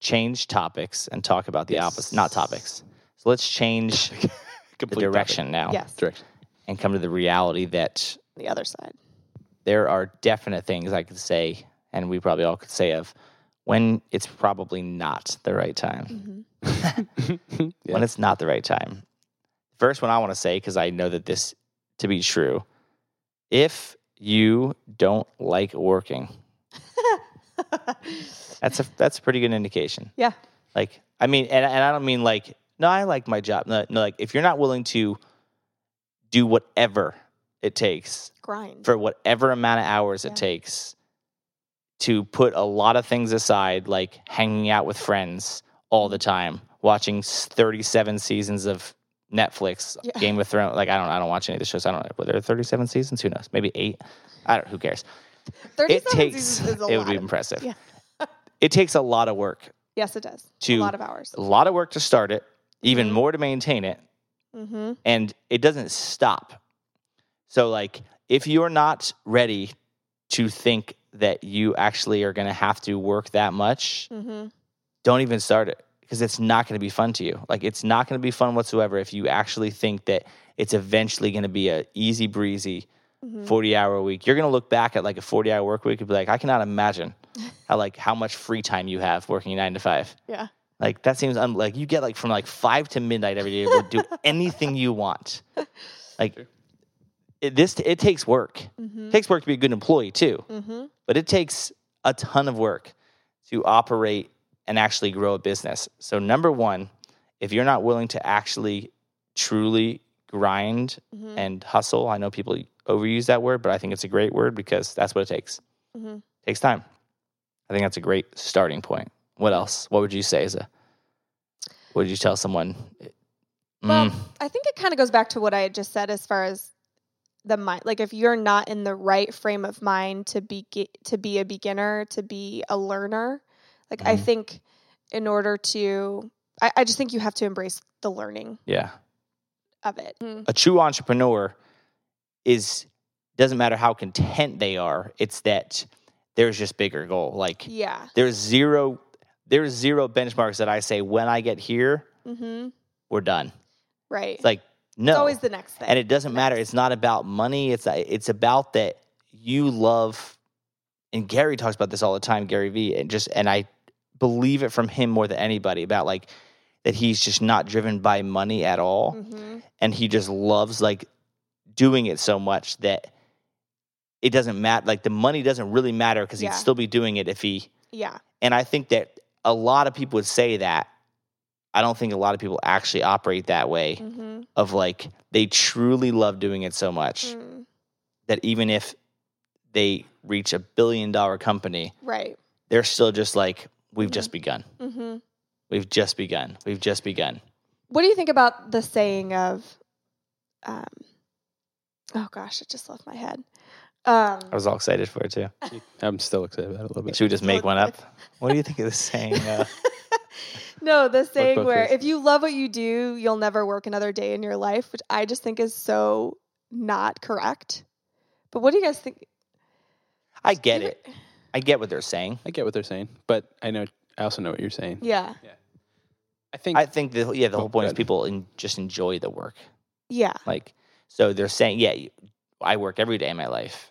change topics and talk about the Yes. opposite. Not topics. So let's change the Complete direction now Yes. Direction. And come to the reality that The other side. there are definite things I could say, and we probably all could say of when it's probably not the right time. hmm When it's not the right time. First one I want to say, because I know that this to be true. If you don't like working, that's a that's a pretty good indication. yeah. Like, I mean, and, and I don't mean like, no, I like my job. No, no, like if you're not willing to do whatever it takes Grind. for whatever amount of hours Yeah. it takes to put a lot of things aside, like hanging out with friends all the time, watching 37 seasons of Netflix, Yeah. Game of Thrones. Like I don't, I don't watch any of the shows. I don't know. Were there 37 seasons? Who knows? Maybe eight. I don't. Who cares? 37 It takes. seasons is a It would be impressive. Yeah. it takes a lot of work. Yes, it does. To- a lot of hours. A lot of work to start it. Even Mhm. more to maintain it. Mm-hmm. and it doesn't stop. So, like, if you're not ready to think that you actually are going to have to work that much, Mm-hmm. don't even start it because it's not going to be fun to you. Like, it's not going to be fun whatsoever if you actually think that it's eventually going to be a easy breezy Mm-hmm. 40 hour week. You're going to look back at like a 40 hour work week and be like, I cannot imagine how like how much free time you have working nine to five. Yeah. Like that seems un- like you get like from like five to midnight every day to do anything you want. Like it, this, it takes work. Mm-hmm. It takes work to be a good employee too, Mm-hmm. but it takes a ton of work to operate and actually grow a business. So number one, if you're not willing to actually truly grind Mm-hmm. and hustle, I know people overuse that word, but I think it's a great word because that's what it takes. It takes time. I think that's a great starting point. What else? What would you say is a? What would you tell someone? Well, Mm, I think it kind of goes back to what I had just said as far as the mind. Like if you're not in the right frame of mind to be to be a beginner, to be a learner, like I Mhm. think in order to, I, I just think you have to embrace the learning yeah, of it. Mm. a true entrepreneur is doesn't matter how content they are. It's that there's just bigger goal. Like Yeah. there's zero, there's zero benchmarks that I say when I get here, Mm-hmm. we're done. Right. It's like no, It's always the next thing. and it doesn't matter. It's not about money. It's it's about that you love. And Gary talks about this all the time, Gary Vee And just and I believe it from him more than anybody about like that he's just not driven by money at all hmm and he just loves like doing it so much that it doesn't matter like the money doesn't really matter because Yeah. he'd still be doing it if he Yeah. and i think that a lot of people would say that i don't think a lot of people actually operate that way hmm of like they truly love doing it so much Mm. that even if they reach a billion dollar company Right. they're still just like we've Mhm. just begun hmm we've just begun we've just begun What do you think about the saying of, um, oh gosh, it just left my head. Um, i was all excited for it too I'm still excited about it a little bit. should we just make one up what do you think of this saying uh, no, the saying both where ways. if you love what you do, you'll never work another day in your life, which I just think is so not correct. But what do you guys think? i get You- it i get what they're saying I get what they're saying, but I know I also know what you're saying. Yeah. yeah. I think I think the yeah the Oh, whole point go is people in, just enjoy the work. Yeah. Like so they're saying yeah I work every day in my life,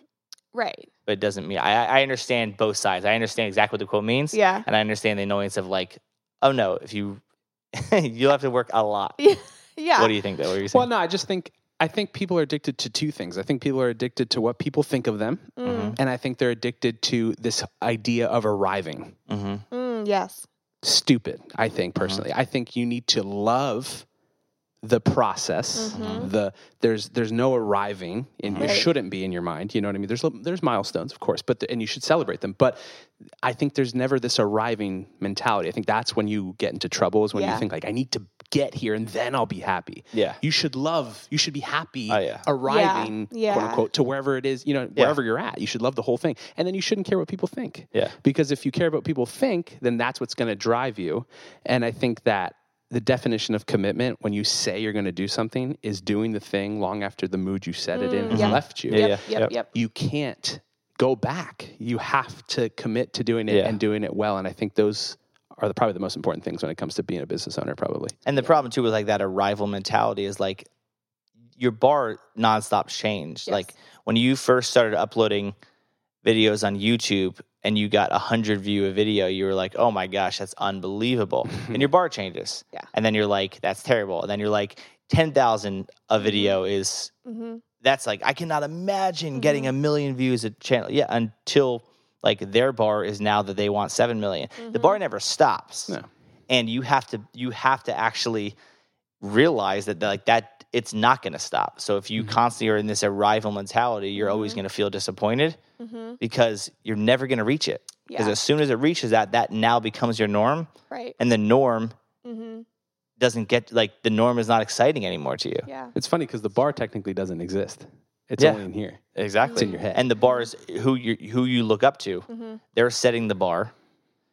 Right. but it doesn't mean I I understand both sides. I understand exactly what the quote means, Yeah. and I understand the annoyance of like oh no if you you'll have to work a lot. Yeah. What do you think though? What are you saying? Well, no, I just think I think people are addicted to two things. I think people are addicted to what people think of them, Mm, and I think they're addicted to this idea of arriving. mm-hmm. mm, yes. Stupid, I think personally. I think you need to love the process. Mhm. The there's there's no arriving, and Right. it shouldn't be in your mind. You know what I mean? There's there's milestones, of course, but the, and you should celebrate them. But I think there's never this arriving mentality. I think that's when you get into trouble. Is when Yeah. you think like I need to get here and then I'll be happy. Yeah. You should love. You should be happy Oh, yeah. arriving, Yeah. quote unquote, to wherever it is. You know, Yeah. wherever you're at. You should love the whole thing, and then you shouldn't care what people think. Yeah. Because if you care about what people think, then that's what's going to drive you. And I think that the definition of commitment when you say you're going to do something is doing the thing long after the mood you set it in Mm, has yeah. left you. Yeah, Yep. yeah, Yep. yep. Yep. You can't go back. You have to commit to doing it Yeah. and doing it well. And I think those are the, probably the most important things when it comes to being a business owner, probably. And the problem too with like that arrival mentality is like your bar nonstop changed. Yes. Like when you first started uploading videos on YouTube and you got a hundred view a video, you were like, oh my gosh, that's unbelievable. and your bar changes. Yeah. And then you're like, that's terrible. And then you're like, ten thousand a mm-hmm. video is hmm that's like I cannot imagine mm-hmm. getting a million views a channel. Yeah, until like their bar is now that they want seven million. The bar mm-hmm. never stops No. and you have to you have to actually realize that like that it's not going to stop so if you constantly are in this arrival mentality you're always going to feel disappointed hmm because you're never going to reach it because Yeah. as soon as it reaches that that now becomes your norm Right. and the norm hmm doesn't get like the norm is not exciting anymore to you Yeah. It's funny because the bar technically doesn't exist. It's Yeah. only in here. exactly It's in your head. and the bar is who you who you look up to hmm they're setting the bar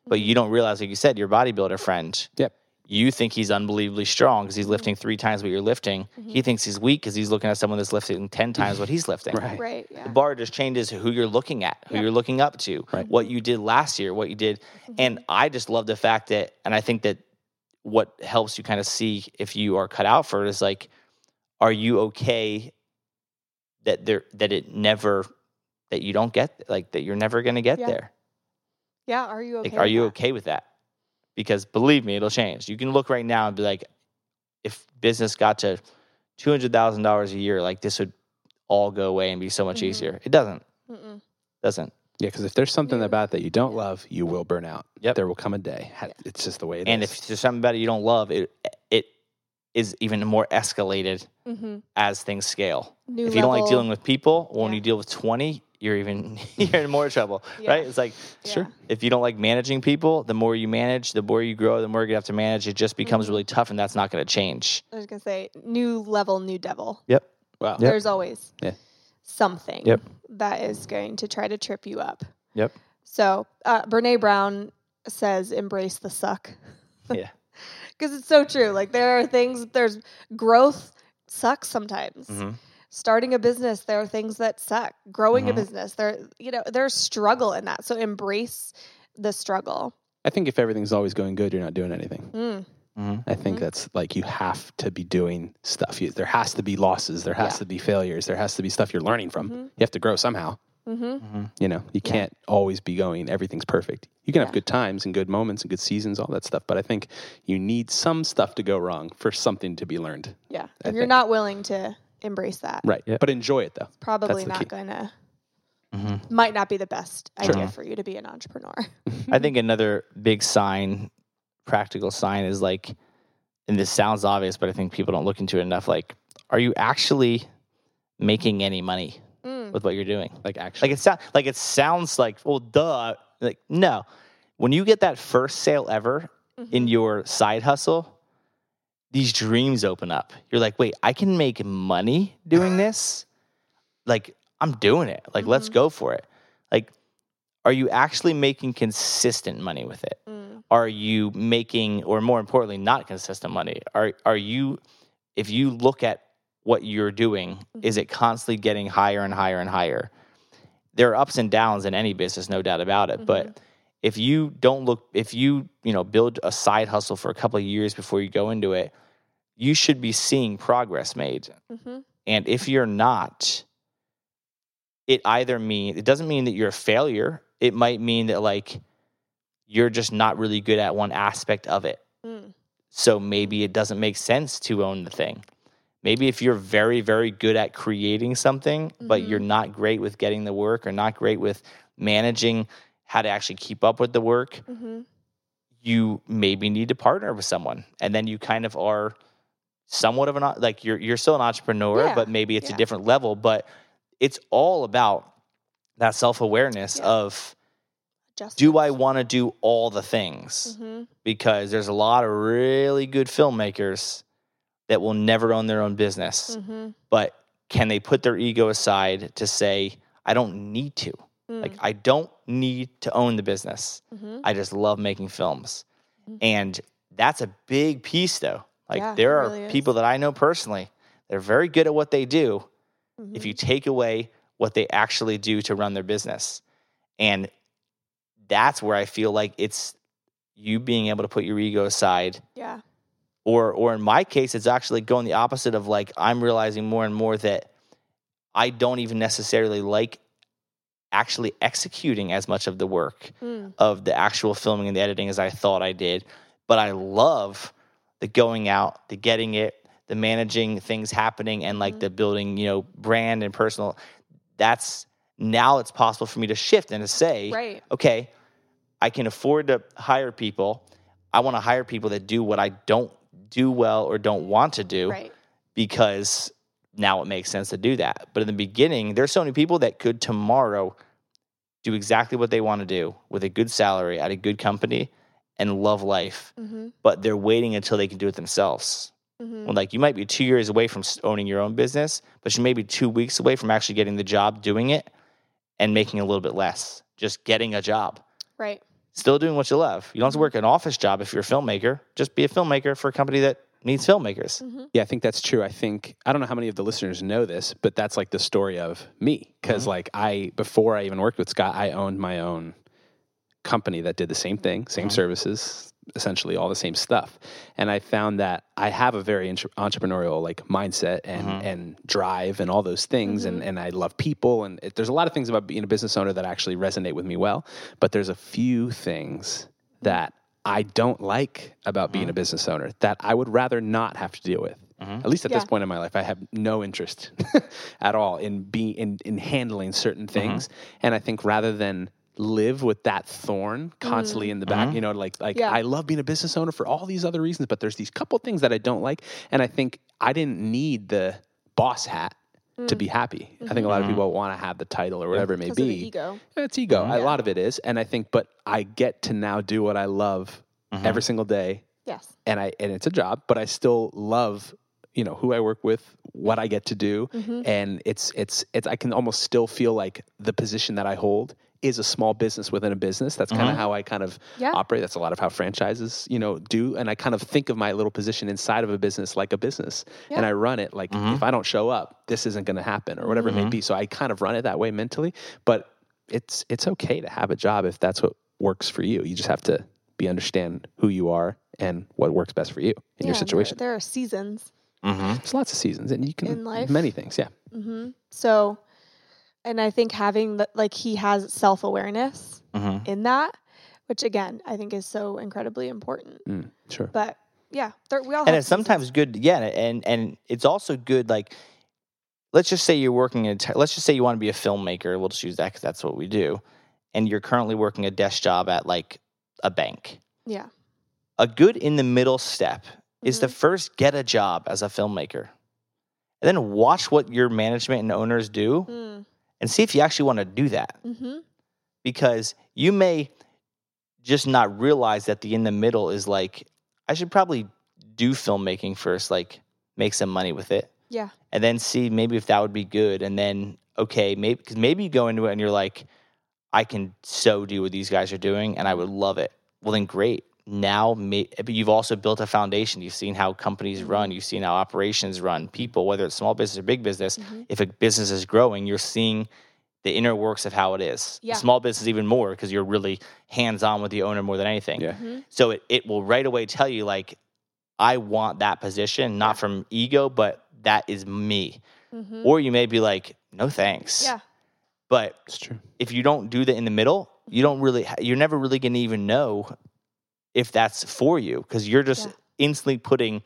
but you don't realize like you said your bodybuilder friend Yep. You think he's unbelievably strong because he's mm-hmm. lifting three times what you're lifting. Mm-hmm. He thinks he's weak because he's looking at someone that's lifting 10 times what he's lifting. Right. Right. Yeah. The bar just changes who you're looking at, who Yep. you're looking up to, Right. what you did last year, what you did. Mm-hmm. And I just love the fact that, and I think that what helps you kind of see if you are cut out for it is like, are you okay that there, that it never, that you don't get, like, that you're never going to get Yeah. there? Yeah. Are you okay? Like, are you that? okay with that? Because believe me, it'll change. You can look right now and be like, if business got to two hundred thousand dollars a year, like this would all go away and be so much Mhm. easier. It doesn't. Mm-mm. Doesn't. Yeah, because if there's something Yeah. about that you don't love, you will burn out. Yep. There will come a day. It's just the way it is. and if there's something about it you don't love, it it is even more escalated Mm-hmm. as things scale. New if you don't like dealing with people, when Yeah. you deal with twenty, you're even you're in more trouble, Yeah. right? It's like Sure. if you don't like managing people, the more you manage, the more you grow, the more you have to manage. It just becomes Mhm. really tough, and that's not going to change. I was gonna say new level, new devil. Yep. wow. There's always Yeah. something Yep. that is going to try to trip you up. Yep. So uh, Brene Brown says, "Embrace the suck," Yeah. because it's so true. Like there are things. There's growth sucks sometimes. Mhm. Starting a business, there are things that suck. Growing a Mhm. business, there you know there's struggle in that. So embrace the struggle. I think if everything's always going good, you're not doing anything. Mm. Mhm. I think Mhm. that's like you have to be doing stuff. You, there has to be losses. There has Yeah. to be failures. There has to be stuff you're learning from. Mhm. You have to grow somehow. Mm-hmm. You know, you Yeah. can't always be going, everything's perfect. You can have good times and good moments and good seasons, all that stuff. But I think you need some stuff to go wrong for something to be learned. Yeah. I If you're think. not willing to embrace that, Right. Yeah. But enjoy it though. probably the not gonna Mm-hmm. might not be the best Sure. idea for you to be an entrepreneur. I think another big sign, practical sign, is like, and this sounds obvious, but I think people don't look into it enough. Like, are you actually making any money Mm. with what you're doing? Like actually. Like it sounds like it sounds like well, duh. Like no, when you get that first sale ever in Mhm. your side hustle, these dreams open up. You're like, wait, I can make money doing this. like I'm doing it. Like let's Mhm. go for it. Like, are you actually making consistent money with it? Mm. Are you making, or more importantly, not consistent money? Are are you, if you look at what you're doing, is it constantly getting higher and higher and higher? There are ups and downs in any business, no doubt about it. But if you don't look, if you you know build a side hustle for a couple of years before you go into it, you should be seeing progress made. Mm-hmm. And if you're not, it either mean it doesn't mean that you're a failure. It might mean that like you're just not really good at one aspect of it. Mm. So maybe it doesn't make sense to own the thing. Maybe if you're very, very good at creating something, but Mhm. you're not great with getting the work or not great with managing how to actually keep up with the work, Mm-hmm. you maybe need to partner with someone. And then you kind of are somewhat of an like you're you're still an entrepreneur, Yeah, but maybe it's yeah. a different level. But it's all about that self awareness Yeah. of do I want to do all the things? Mm-hmm. Because there's a lot of really good filmmakers that will never own their own business. Mm-hmm. But can they put their ego aside to say, I don't need to? Mm. Like, I don't need to own the business. mm-hmm. I just love making films. Mhm. And that's a big piece, though. Like, Yeah, there are really people that I know personally, they're very good at what they do Mm-hmm. if you take away what they actually do to run their business. And that's where I feel like it's you being able to put your ego aside yeah. or or in my case it's actually going the opposite of like I'm realizing more and more that I don't even necessarily like actually executing as much of the work Mm. of the actual filming and the editing as I thought I did, but I love the going out, the getting it, the managing things happening and like Mhm. the building, you know, brand and personal. That's now it's possible for me to shift and to say, Right. okay, I can afford to hire people. I want to hire people that do what I don't do well or don't want to do Right. because now it makes sense to do that. But in the beginning, there's so many people that could tomorrow do exactly what they want to do with a good salary at a good company and love life, Mm-hmm. but they're waiting until they can do it themselves. Mm-hmm. When, like you might be two years away from owning your own business, but you may be two weeks away from actually getting the job doing it and making a little bit less, just getting a job Right. still doing what you love. You don't have to work an office job if you're a filmmaker. Just be a filmmaker for a company that needs filmmakers. Mm-hmm. Yeah, I think that's true. I think I don't know how many of the listeners know this, but that's like the story of me because Mhm. like I before I even worked with Scott, I owned my own company that did the same thing, same Mhm. services, essentially all the same stuff. And I found that I have a very entre- entrepreneurial like mindset and Mhm. and drive and all those things and and I love people and it, there's a lot of things about being a business owner that actually resonate with me well, but there's a few things that I don't like about being a business owner that I would rather not have to deal with. At least at this point in my life, I have no interest at all in being in, in handling certain things. And I think rather than live with that thorn constantly in the back, Mhm. you know, like like Yeah. I love being a business owner for all these other reasons, but there's these couple things that I don't like. And I think I didn't need the boss hat to be happy. I think a lot of Mhm. people want to have the title or whatever it may Because of be. ego. It's ego. Mhm. A lot of it is. And I think, but I get to now do what I love Mhm. every single day Yes. and I and it's a job, but I still love you know who I work with, what I get to do, Mm-hmm. and it's it's it's I can almost still feel like the position that I hold is a small business within a business. That's kind of Mhm. how I kind of Yeah. operate. That's a lot of how franchises you know do, and I kind of think of my little position inside of a business like a business, and I run it like Mhm. if I don't show up, this isn't going to happen or whatever it may Mhm. be. So I kind of run it that way mentally, but it's it's okay to have a job if that's what works for you. You just have to be understand who you are and what works best for you in your situation. There, there are seasons. Mhm. There's lots of seasons, and you can In life? many things. Yeah, hmm So and I think having the, like he has self awareness Mhm. in that, which again I think is so incredibly important. Mm, sure. But yeah, we all and have it's sometimes good yeah and and it's also good like let's just say you're working in te- let's just say you want to be a filmmaker we'll just use that because that's what we do and you're currently working a desk job at like a bank yeah. a good in the middle step is to first get a job as a filmmaker and then watch what your management and owners do Mm, and see if you actually want to do that hmm because you may just not realize that the in the middle is like I should probably do filmmaking first, like make some money with it, Yeah. and then see maybe if that would be good, and then okay, maybe because maybe you go into it and you're like, I can so do what these guys are doing, and I would love it. Well, then great. Now, but you've also built a foundation. You've seen how companies Mm-hmm. run. You've seen how operations run. People, whether it's small business or big business, Mhm. if a business is growing, you're seeing the inner works of how it is. Yeah. Small business even more because you're really hands on with the owner more than anything. Yeah. Mhm. So it, it will right away tell you like, I want that position, not from ego, but that is me. Mhm. Or you may be like, no thanks. Yeah. But It's true. if you don't do that in the middle, you don't really, you're never really going to even know if that's for you because you're just Yeah. instantly putting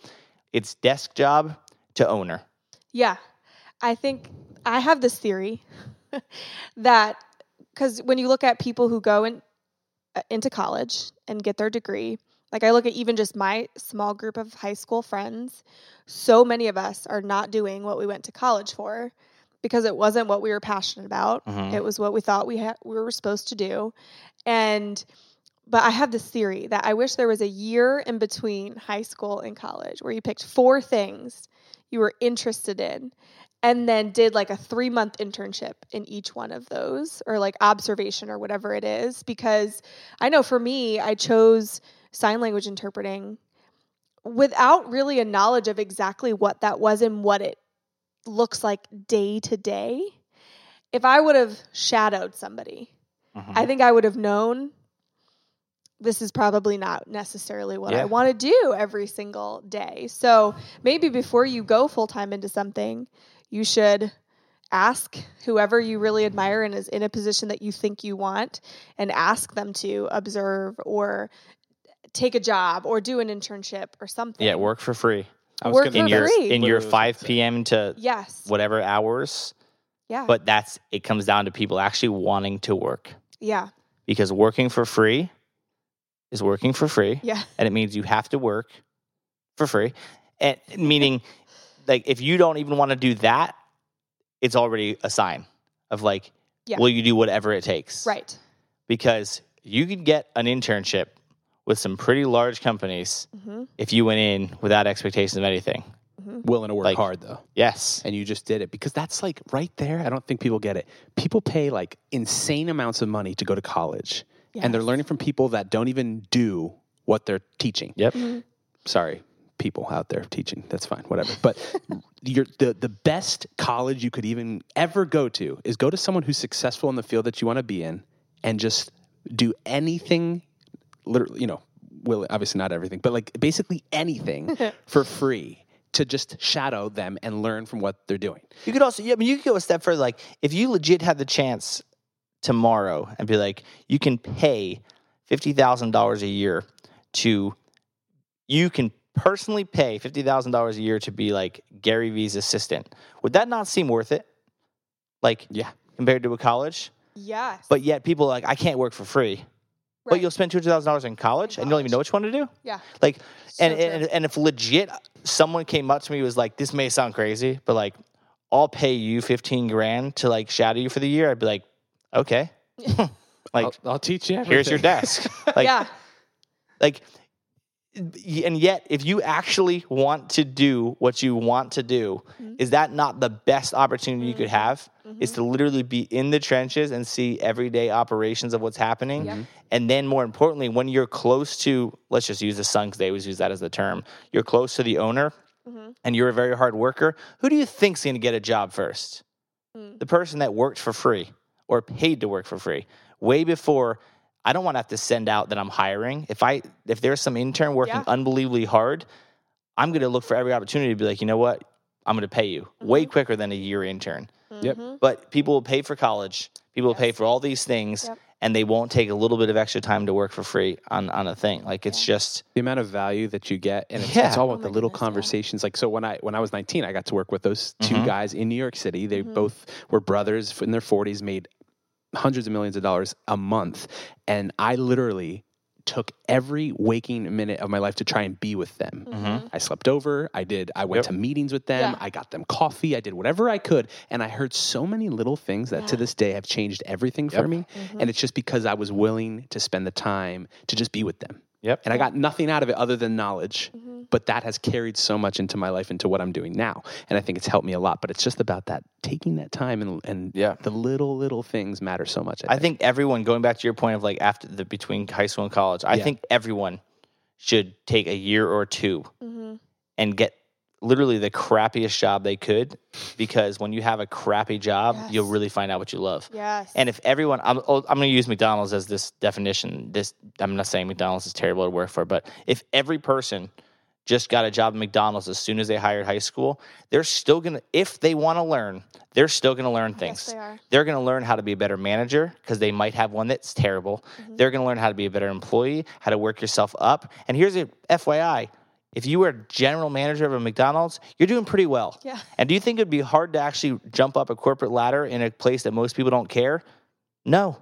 its desk job to owner. Yeah. I think I have this theory that because when you look at people who go in, uh, into college and get their degree, like I look at even just my small group of high school friends, so many of us are not doing what we went to college for because it wasn't what we were passionate about. Mhm. It was what we thought we had we were supposed to do. And but I have this theory that I wish there was a year in between high school and college where you picked four things you were interested in and then did like a 3 month internship in each one of those or like observation or whatever it is because I know for me I chose sign language interpreting without really a knowledge of exactly what that was and what it looks like day to day. If I would have shadowed somebody, Mhm. I think I would have known this is probably not necessarily what Yeah. I want to do every single day. So maybe before you go full time into something, you should ask whoever you really admire and is in a position that you think you want and ask them to observe or take a job or do an internship or something. yeah, work for free. I was Work gonna in for your free. in your Literally was gonna 5 p.m. to Yes. whatever hours. Yeah. But that's it comes down to people actually wanting to work yeah. because working for free is working for free, Yeah. and it means you have to work for free, and meaning like if you don't even want to do that, it's already a sign of like, Yeah. will you do whatever it takes? Right. Because you could get an internship with some pretty large companies hmm if you went in without expectations of anything. Willing to work Like- hard though. Yes. and you just did it because that's like right there. I don't think people get it. People pay like insane amounts of money to go to college, and they're learning from people that don't even do what they're teaching. Yep. Mhm. Sorry, people out there teaching. That's fine, whatever. But you're, the the best college you could even ever go to is go to someone who's successful in the field that you want to be in, and just do anything. Literally, you know, will obviously not everything, but like basically anything for free to just shadow them and learn from what they're doing. You could also, yeah, I mean, you could go a step further. Like, if you legit had the chance tomorrow and be like, you can pay fifty thousand dollars a year to, you can personally pay fifty thousand dollars a year to be like Gary Vee's assistant. Would that not seem worth it? Like, Yeah. compared to a college, Yes. but yet people are like, I can't work for free. But you'll spend two hundred thousand dollars in college, In and you don't even college. know which one to do. yeah. Like, So and, and and if legit someone came up to me was like, "This may sound crazy, but like, I'll pay you fifteen grand to like shadow you for the year," I'd be like, "Okay." like, I'll, I'll teach you. here's your desk. Like, yeah. like, and yet, if you actually want to do what you want to do, Mhm. is that not the best opportunity you could have? Is Mhm. to literally be in the trenches and see everyday operations of what's happening. Yep. And then, more importantly, when you're close to, let's just use the sun because they always use that as the term, you're close to the owner and you're a very hard worker, who do you think's going to get a job first? Mm. The person that worked for free or paid to work for free, way before. I don't want to have to send out that I'm hiring. If I if there's some intern working Yeah. unbelievably hard, I'm going to look for every opportunity to be like, you know what, I'm going to pay you way Mhm. quicker than a year intern Yep. Mhm. But people will pay for college. People will pay for all these things, Yep. and they won't take a little bit of extra time to work for free on on a thing. Like it's Yeah. just the amount of value that you get and it's, Yeah. it's all Oh about my the little goodness, yeah. conversations like so when i when i was 19 i got to work with those 2 Mhm. guys in new york city they Mhm. both were brothers in their 40s made hundreds of millions of dollars a month and i literally took every waking minute of my life to try and be with them Mhm. I slept over. I did. I went Yep. to meetings with them. Yeah. I got them coffee. I did whatever I could, and I heard so many little things that to this day have changed everything for Yep. me. Mhm. And it's just because I was willing to spend the time to just be with them. Yep. And I got nothing out of it other than knowledge. Mhm. But that has carried so much into my life, into what I'm doing now. And I think it's helped me a lot. But it's just about that taking that time and, and Yeah. the little, little things matter so much. I I think everyone going back to your point of like after the between high school and college, I Yeah. think everyone should take a year or two Mhm. and get literally the crappiest job they could because when you have a crappy job, you'll really find out what you love. Yes. And if everyone, I'm, oh, I'm going to use McDonald's as this definition. This I'm not saying McDonald's is terrible to work for, but if every person just got a job at McDonald's as soon as they hired high school, they're still going to, if they want to learn, they're still going to learn things. Yes, they are. They're going to learn how to be a better manager because they might have one that's terrible. Mm-hmm. They're going to learn how to be a better employee, how to work yourself up. And here's a FYI if you were a general manager of a McDonald's, you're doing pretty well. Yeah. And do you think it'd be hard to actually jump up a corporate ladder in a place that most people don't care? No.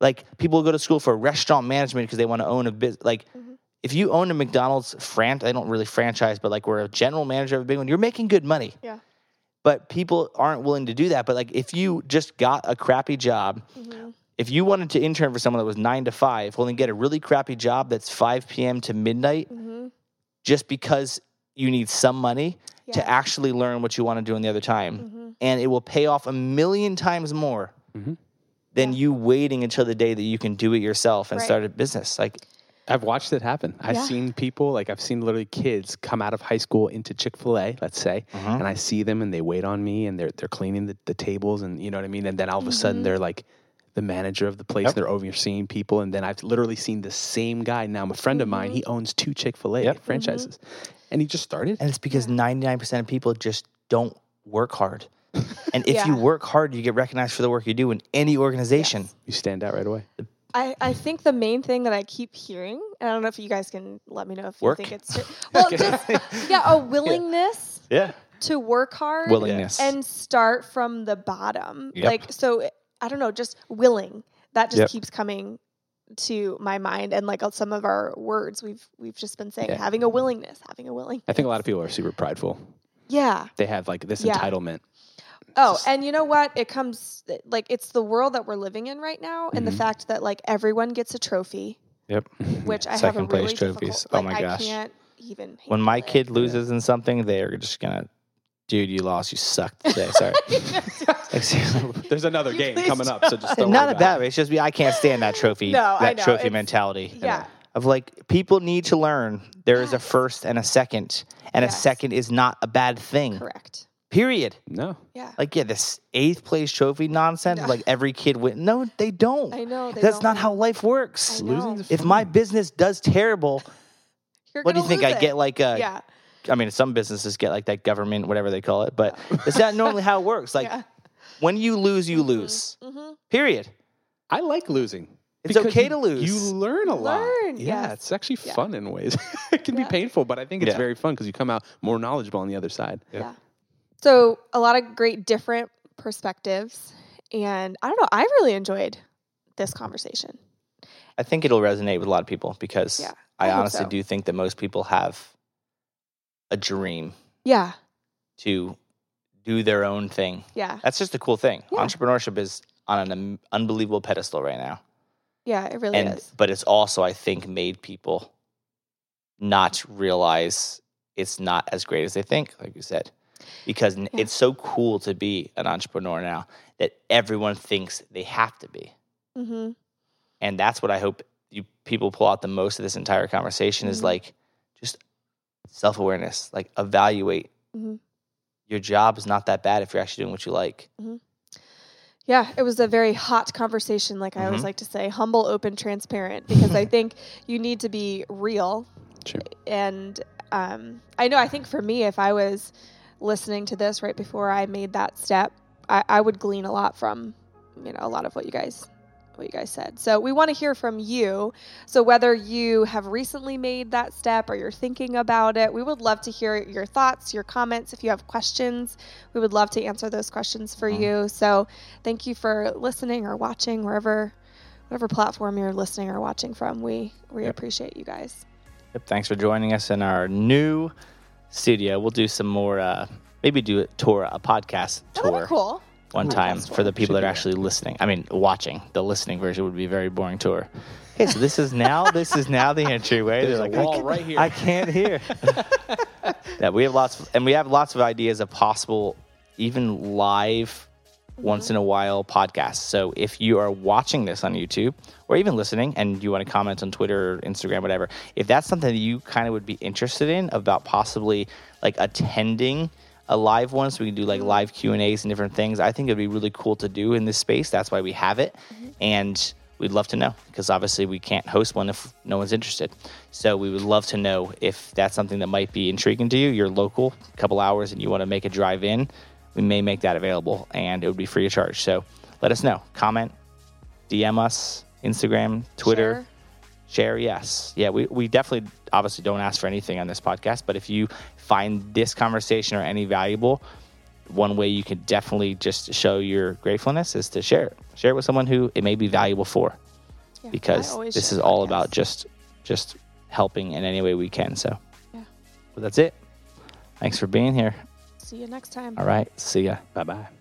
Like people go to school for restaurant management because they want to own a business. Like Mhm. if you own a McDonald's fran, I don't really franchise, but like we're a general manager of a big one, you're making good money. Yeah. But people aren't willing to do that. But like if you just got a crappy job, Mhm. if you wanted to intern for someone that was nine to five, well then get a really crappy job that's five p.m. to midnight, Mhm. Just because you need some money to actually learn what you want to do in the other time Mhm. and it will pay off a million times more Mhm. than Yeah. you waiting until the day that you can do it yourself and Right. start a business. Like, I've watched it happen. I've Yeah. seen people, like I've seen literally kids come out of high school into Chick fil A, let's say, Mhm. and I see them and they wait on me and they're they're cleaning the, the tables and you know what I mean? And then all of a sudden Mhm. they're like the manager of the place, Yep. they're overseeing people, and then I've literally seen the same guy now. I'm a friend of mine, he mm-hmm. owns two Chick fil A Yep. franchises. Mm-hmm. And he just started. and it's because 99% of people just don't work hard. And if you work hard, you get recognized for the work you do in any organization. Yes. You stand out right away. I, I think the main thing that I keep hearing, and I don't know if you guys can let me know if Work. you think it's true. Well, just yeah, a willingness Yeah. to work hard Willingness. and start from the bottom. Yep. Like so, I don't know, just willing. That just Yep. keeps coming to my mind, and like some of our words we've we've just been saying, Yeah. having a willingness, having a willing. I think a lot of people are super prideful. Yeah. They have like this Yeah. entitlement. Oh, Just- and you know what? It comes like it's the world that we're living in right now, and the Mhm. fact that like everyone gets a trophy, Yep. which I have a Second place really difficult- trophies. Oh like, my gosh. I can't even. When my handle it. kid loses in something, they're just going to, dude, you lost. You sucked today. Sorry. There's another game Please coming up, so just don't Not worry a bad it. way. It's just me. I can't stand that trophy. No, I that know. trophy It's- mentality. yeah. Of like people need to learn there is a first and a second, and a Yes. second is not a bad thing. Correct. Period. No. Yeah. Like yeah, this eighth place trophy nonsense. No. Like every kid win. No, they don't. I know. They That's don't. not how life works. I know. Losing's If my business does terrible, You're what do you gonna think? I lose get like a. yeah. I mean, some businesses get like that government, whatever they call it, but it's not normally how it works. Like yeah. when you lose, you lose. hmm Period. I like losing. It's okay you- to lose. You learn a lot. Learn, Yeah, yes. it's actually Yeah. fun in ways. it can Yeah. be painful, but I think it's Yeah. very fun because you come out more knowledgeable on the other side. Yeah. So a lot of great different perspectives, and I don't know. I really enjoyed this conversation. I think it'll resonate with a lot of people because Yeah, I, I honestly so. do think that most people have a dream Yeah. to do their own thing. Yeah. That's just a cool thing. Yeah. Entrepreneurship is on an unbelievable pedestal right now. Yeah. It really and is. but it's also I think made people not realize it's not as great as they think, like you said. Because Yeah. it's so cool to be an entrepreneur now that everyone thinks they have to be. Mm-hmm. and that's what I hope you people pull out the most of this entire conversation is Mhm. like just self awareness, like evaluate. Mhm. Your job is not that bad if you're actually doing what you like. Yeah, it was a very hot conversation, like I always Mhm. like to say, humble, open, transparent, because I think you need to be real. Sure. And um, I know, I think for me, if I was listening to this right before I made that step, I, I would glean a lot from you know a lot of what you guys what you guys said. So we want to hear from you. So whether you have recently made that step or you're thinking about it, we would love to hear your thoughts, your comments. If you have questions, we would love to answer those questions for Mhm. you. So thank you for listening or watching wherever whatever platform you're listening or watching from. We we Yep. appreciate you guys. Yep, thanks for joining us in our new studio. We'll do some more, uh, maybe do a tour, a podcast tour be cool. One Podcast time for the people that are actually listening. I mean, watching. The listening version would be a very boring tour. Okay, so this is now this is now the entryway. There's They're like, I wall can't- right here. I can't hear. yeah, we have lots, and we have lots of ideas of possible, even live, once in a while podcasts. So if you are watching this on YouTube or even listening, and you want to comment on Twitter or Instagram, whatever, if that's something that you kind of would be interested in about possibly like attending a live one, so we can do like live Q and A's and different things. I think it'd be really cool to do in this space. That's why we have it, mm-hmm. and we'd love to know because obviously we can't host one if no one's interested. So we would love to know if that's something that might be intriguing to you. You're local, a couple hours, and you want to make a drive in. We may make that available, and it would be free of charge. So let us know. Comment, DM us, Instagram, Twitter. Share yes yeah we, we definitely obviously don't ask for anything on this podcast but if you find this conversation or any valuable one way you can definitely just show your gratefulness is to share it share it with someone who it may be valuable for Yeah, because this is all podcasts. about just just helping in any way we can so Yeah. but that's it thanks for being here See you next time. all right see ya Bye bye.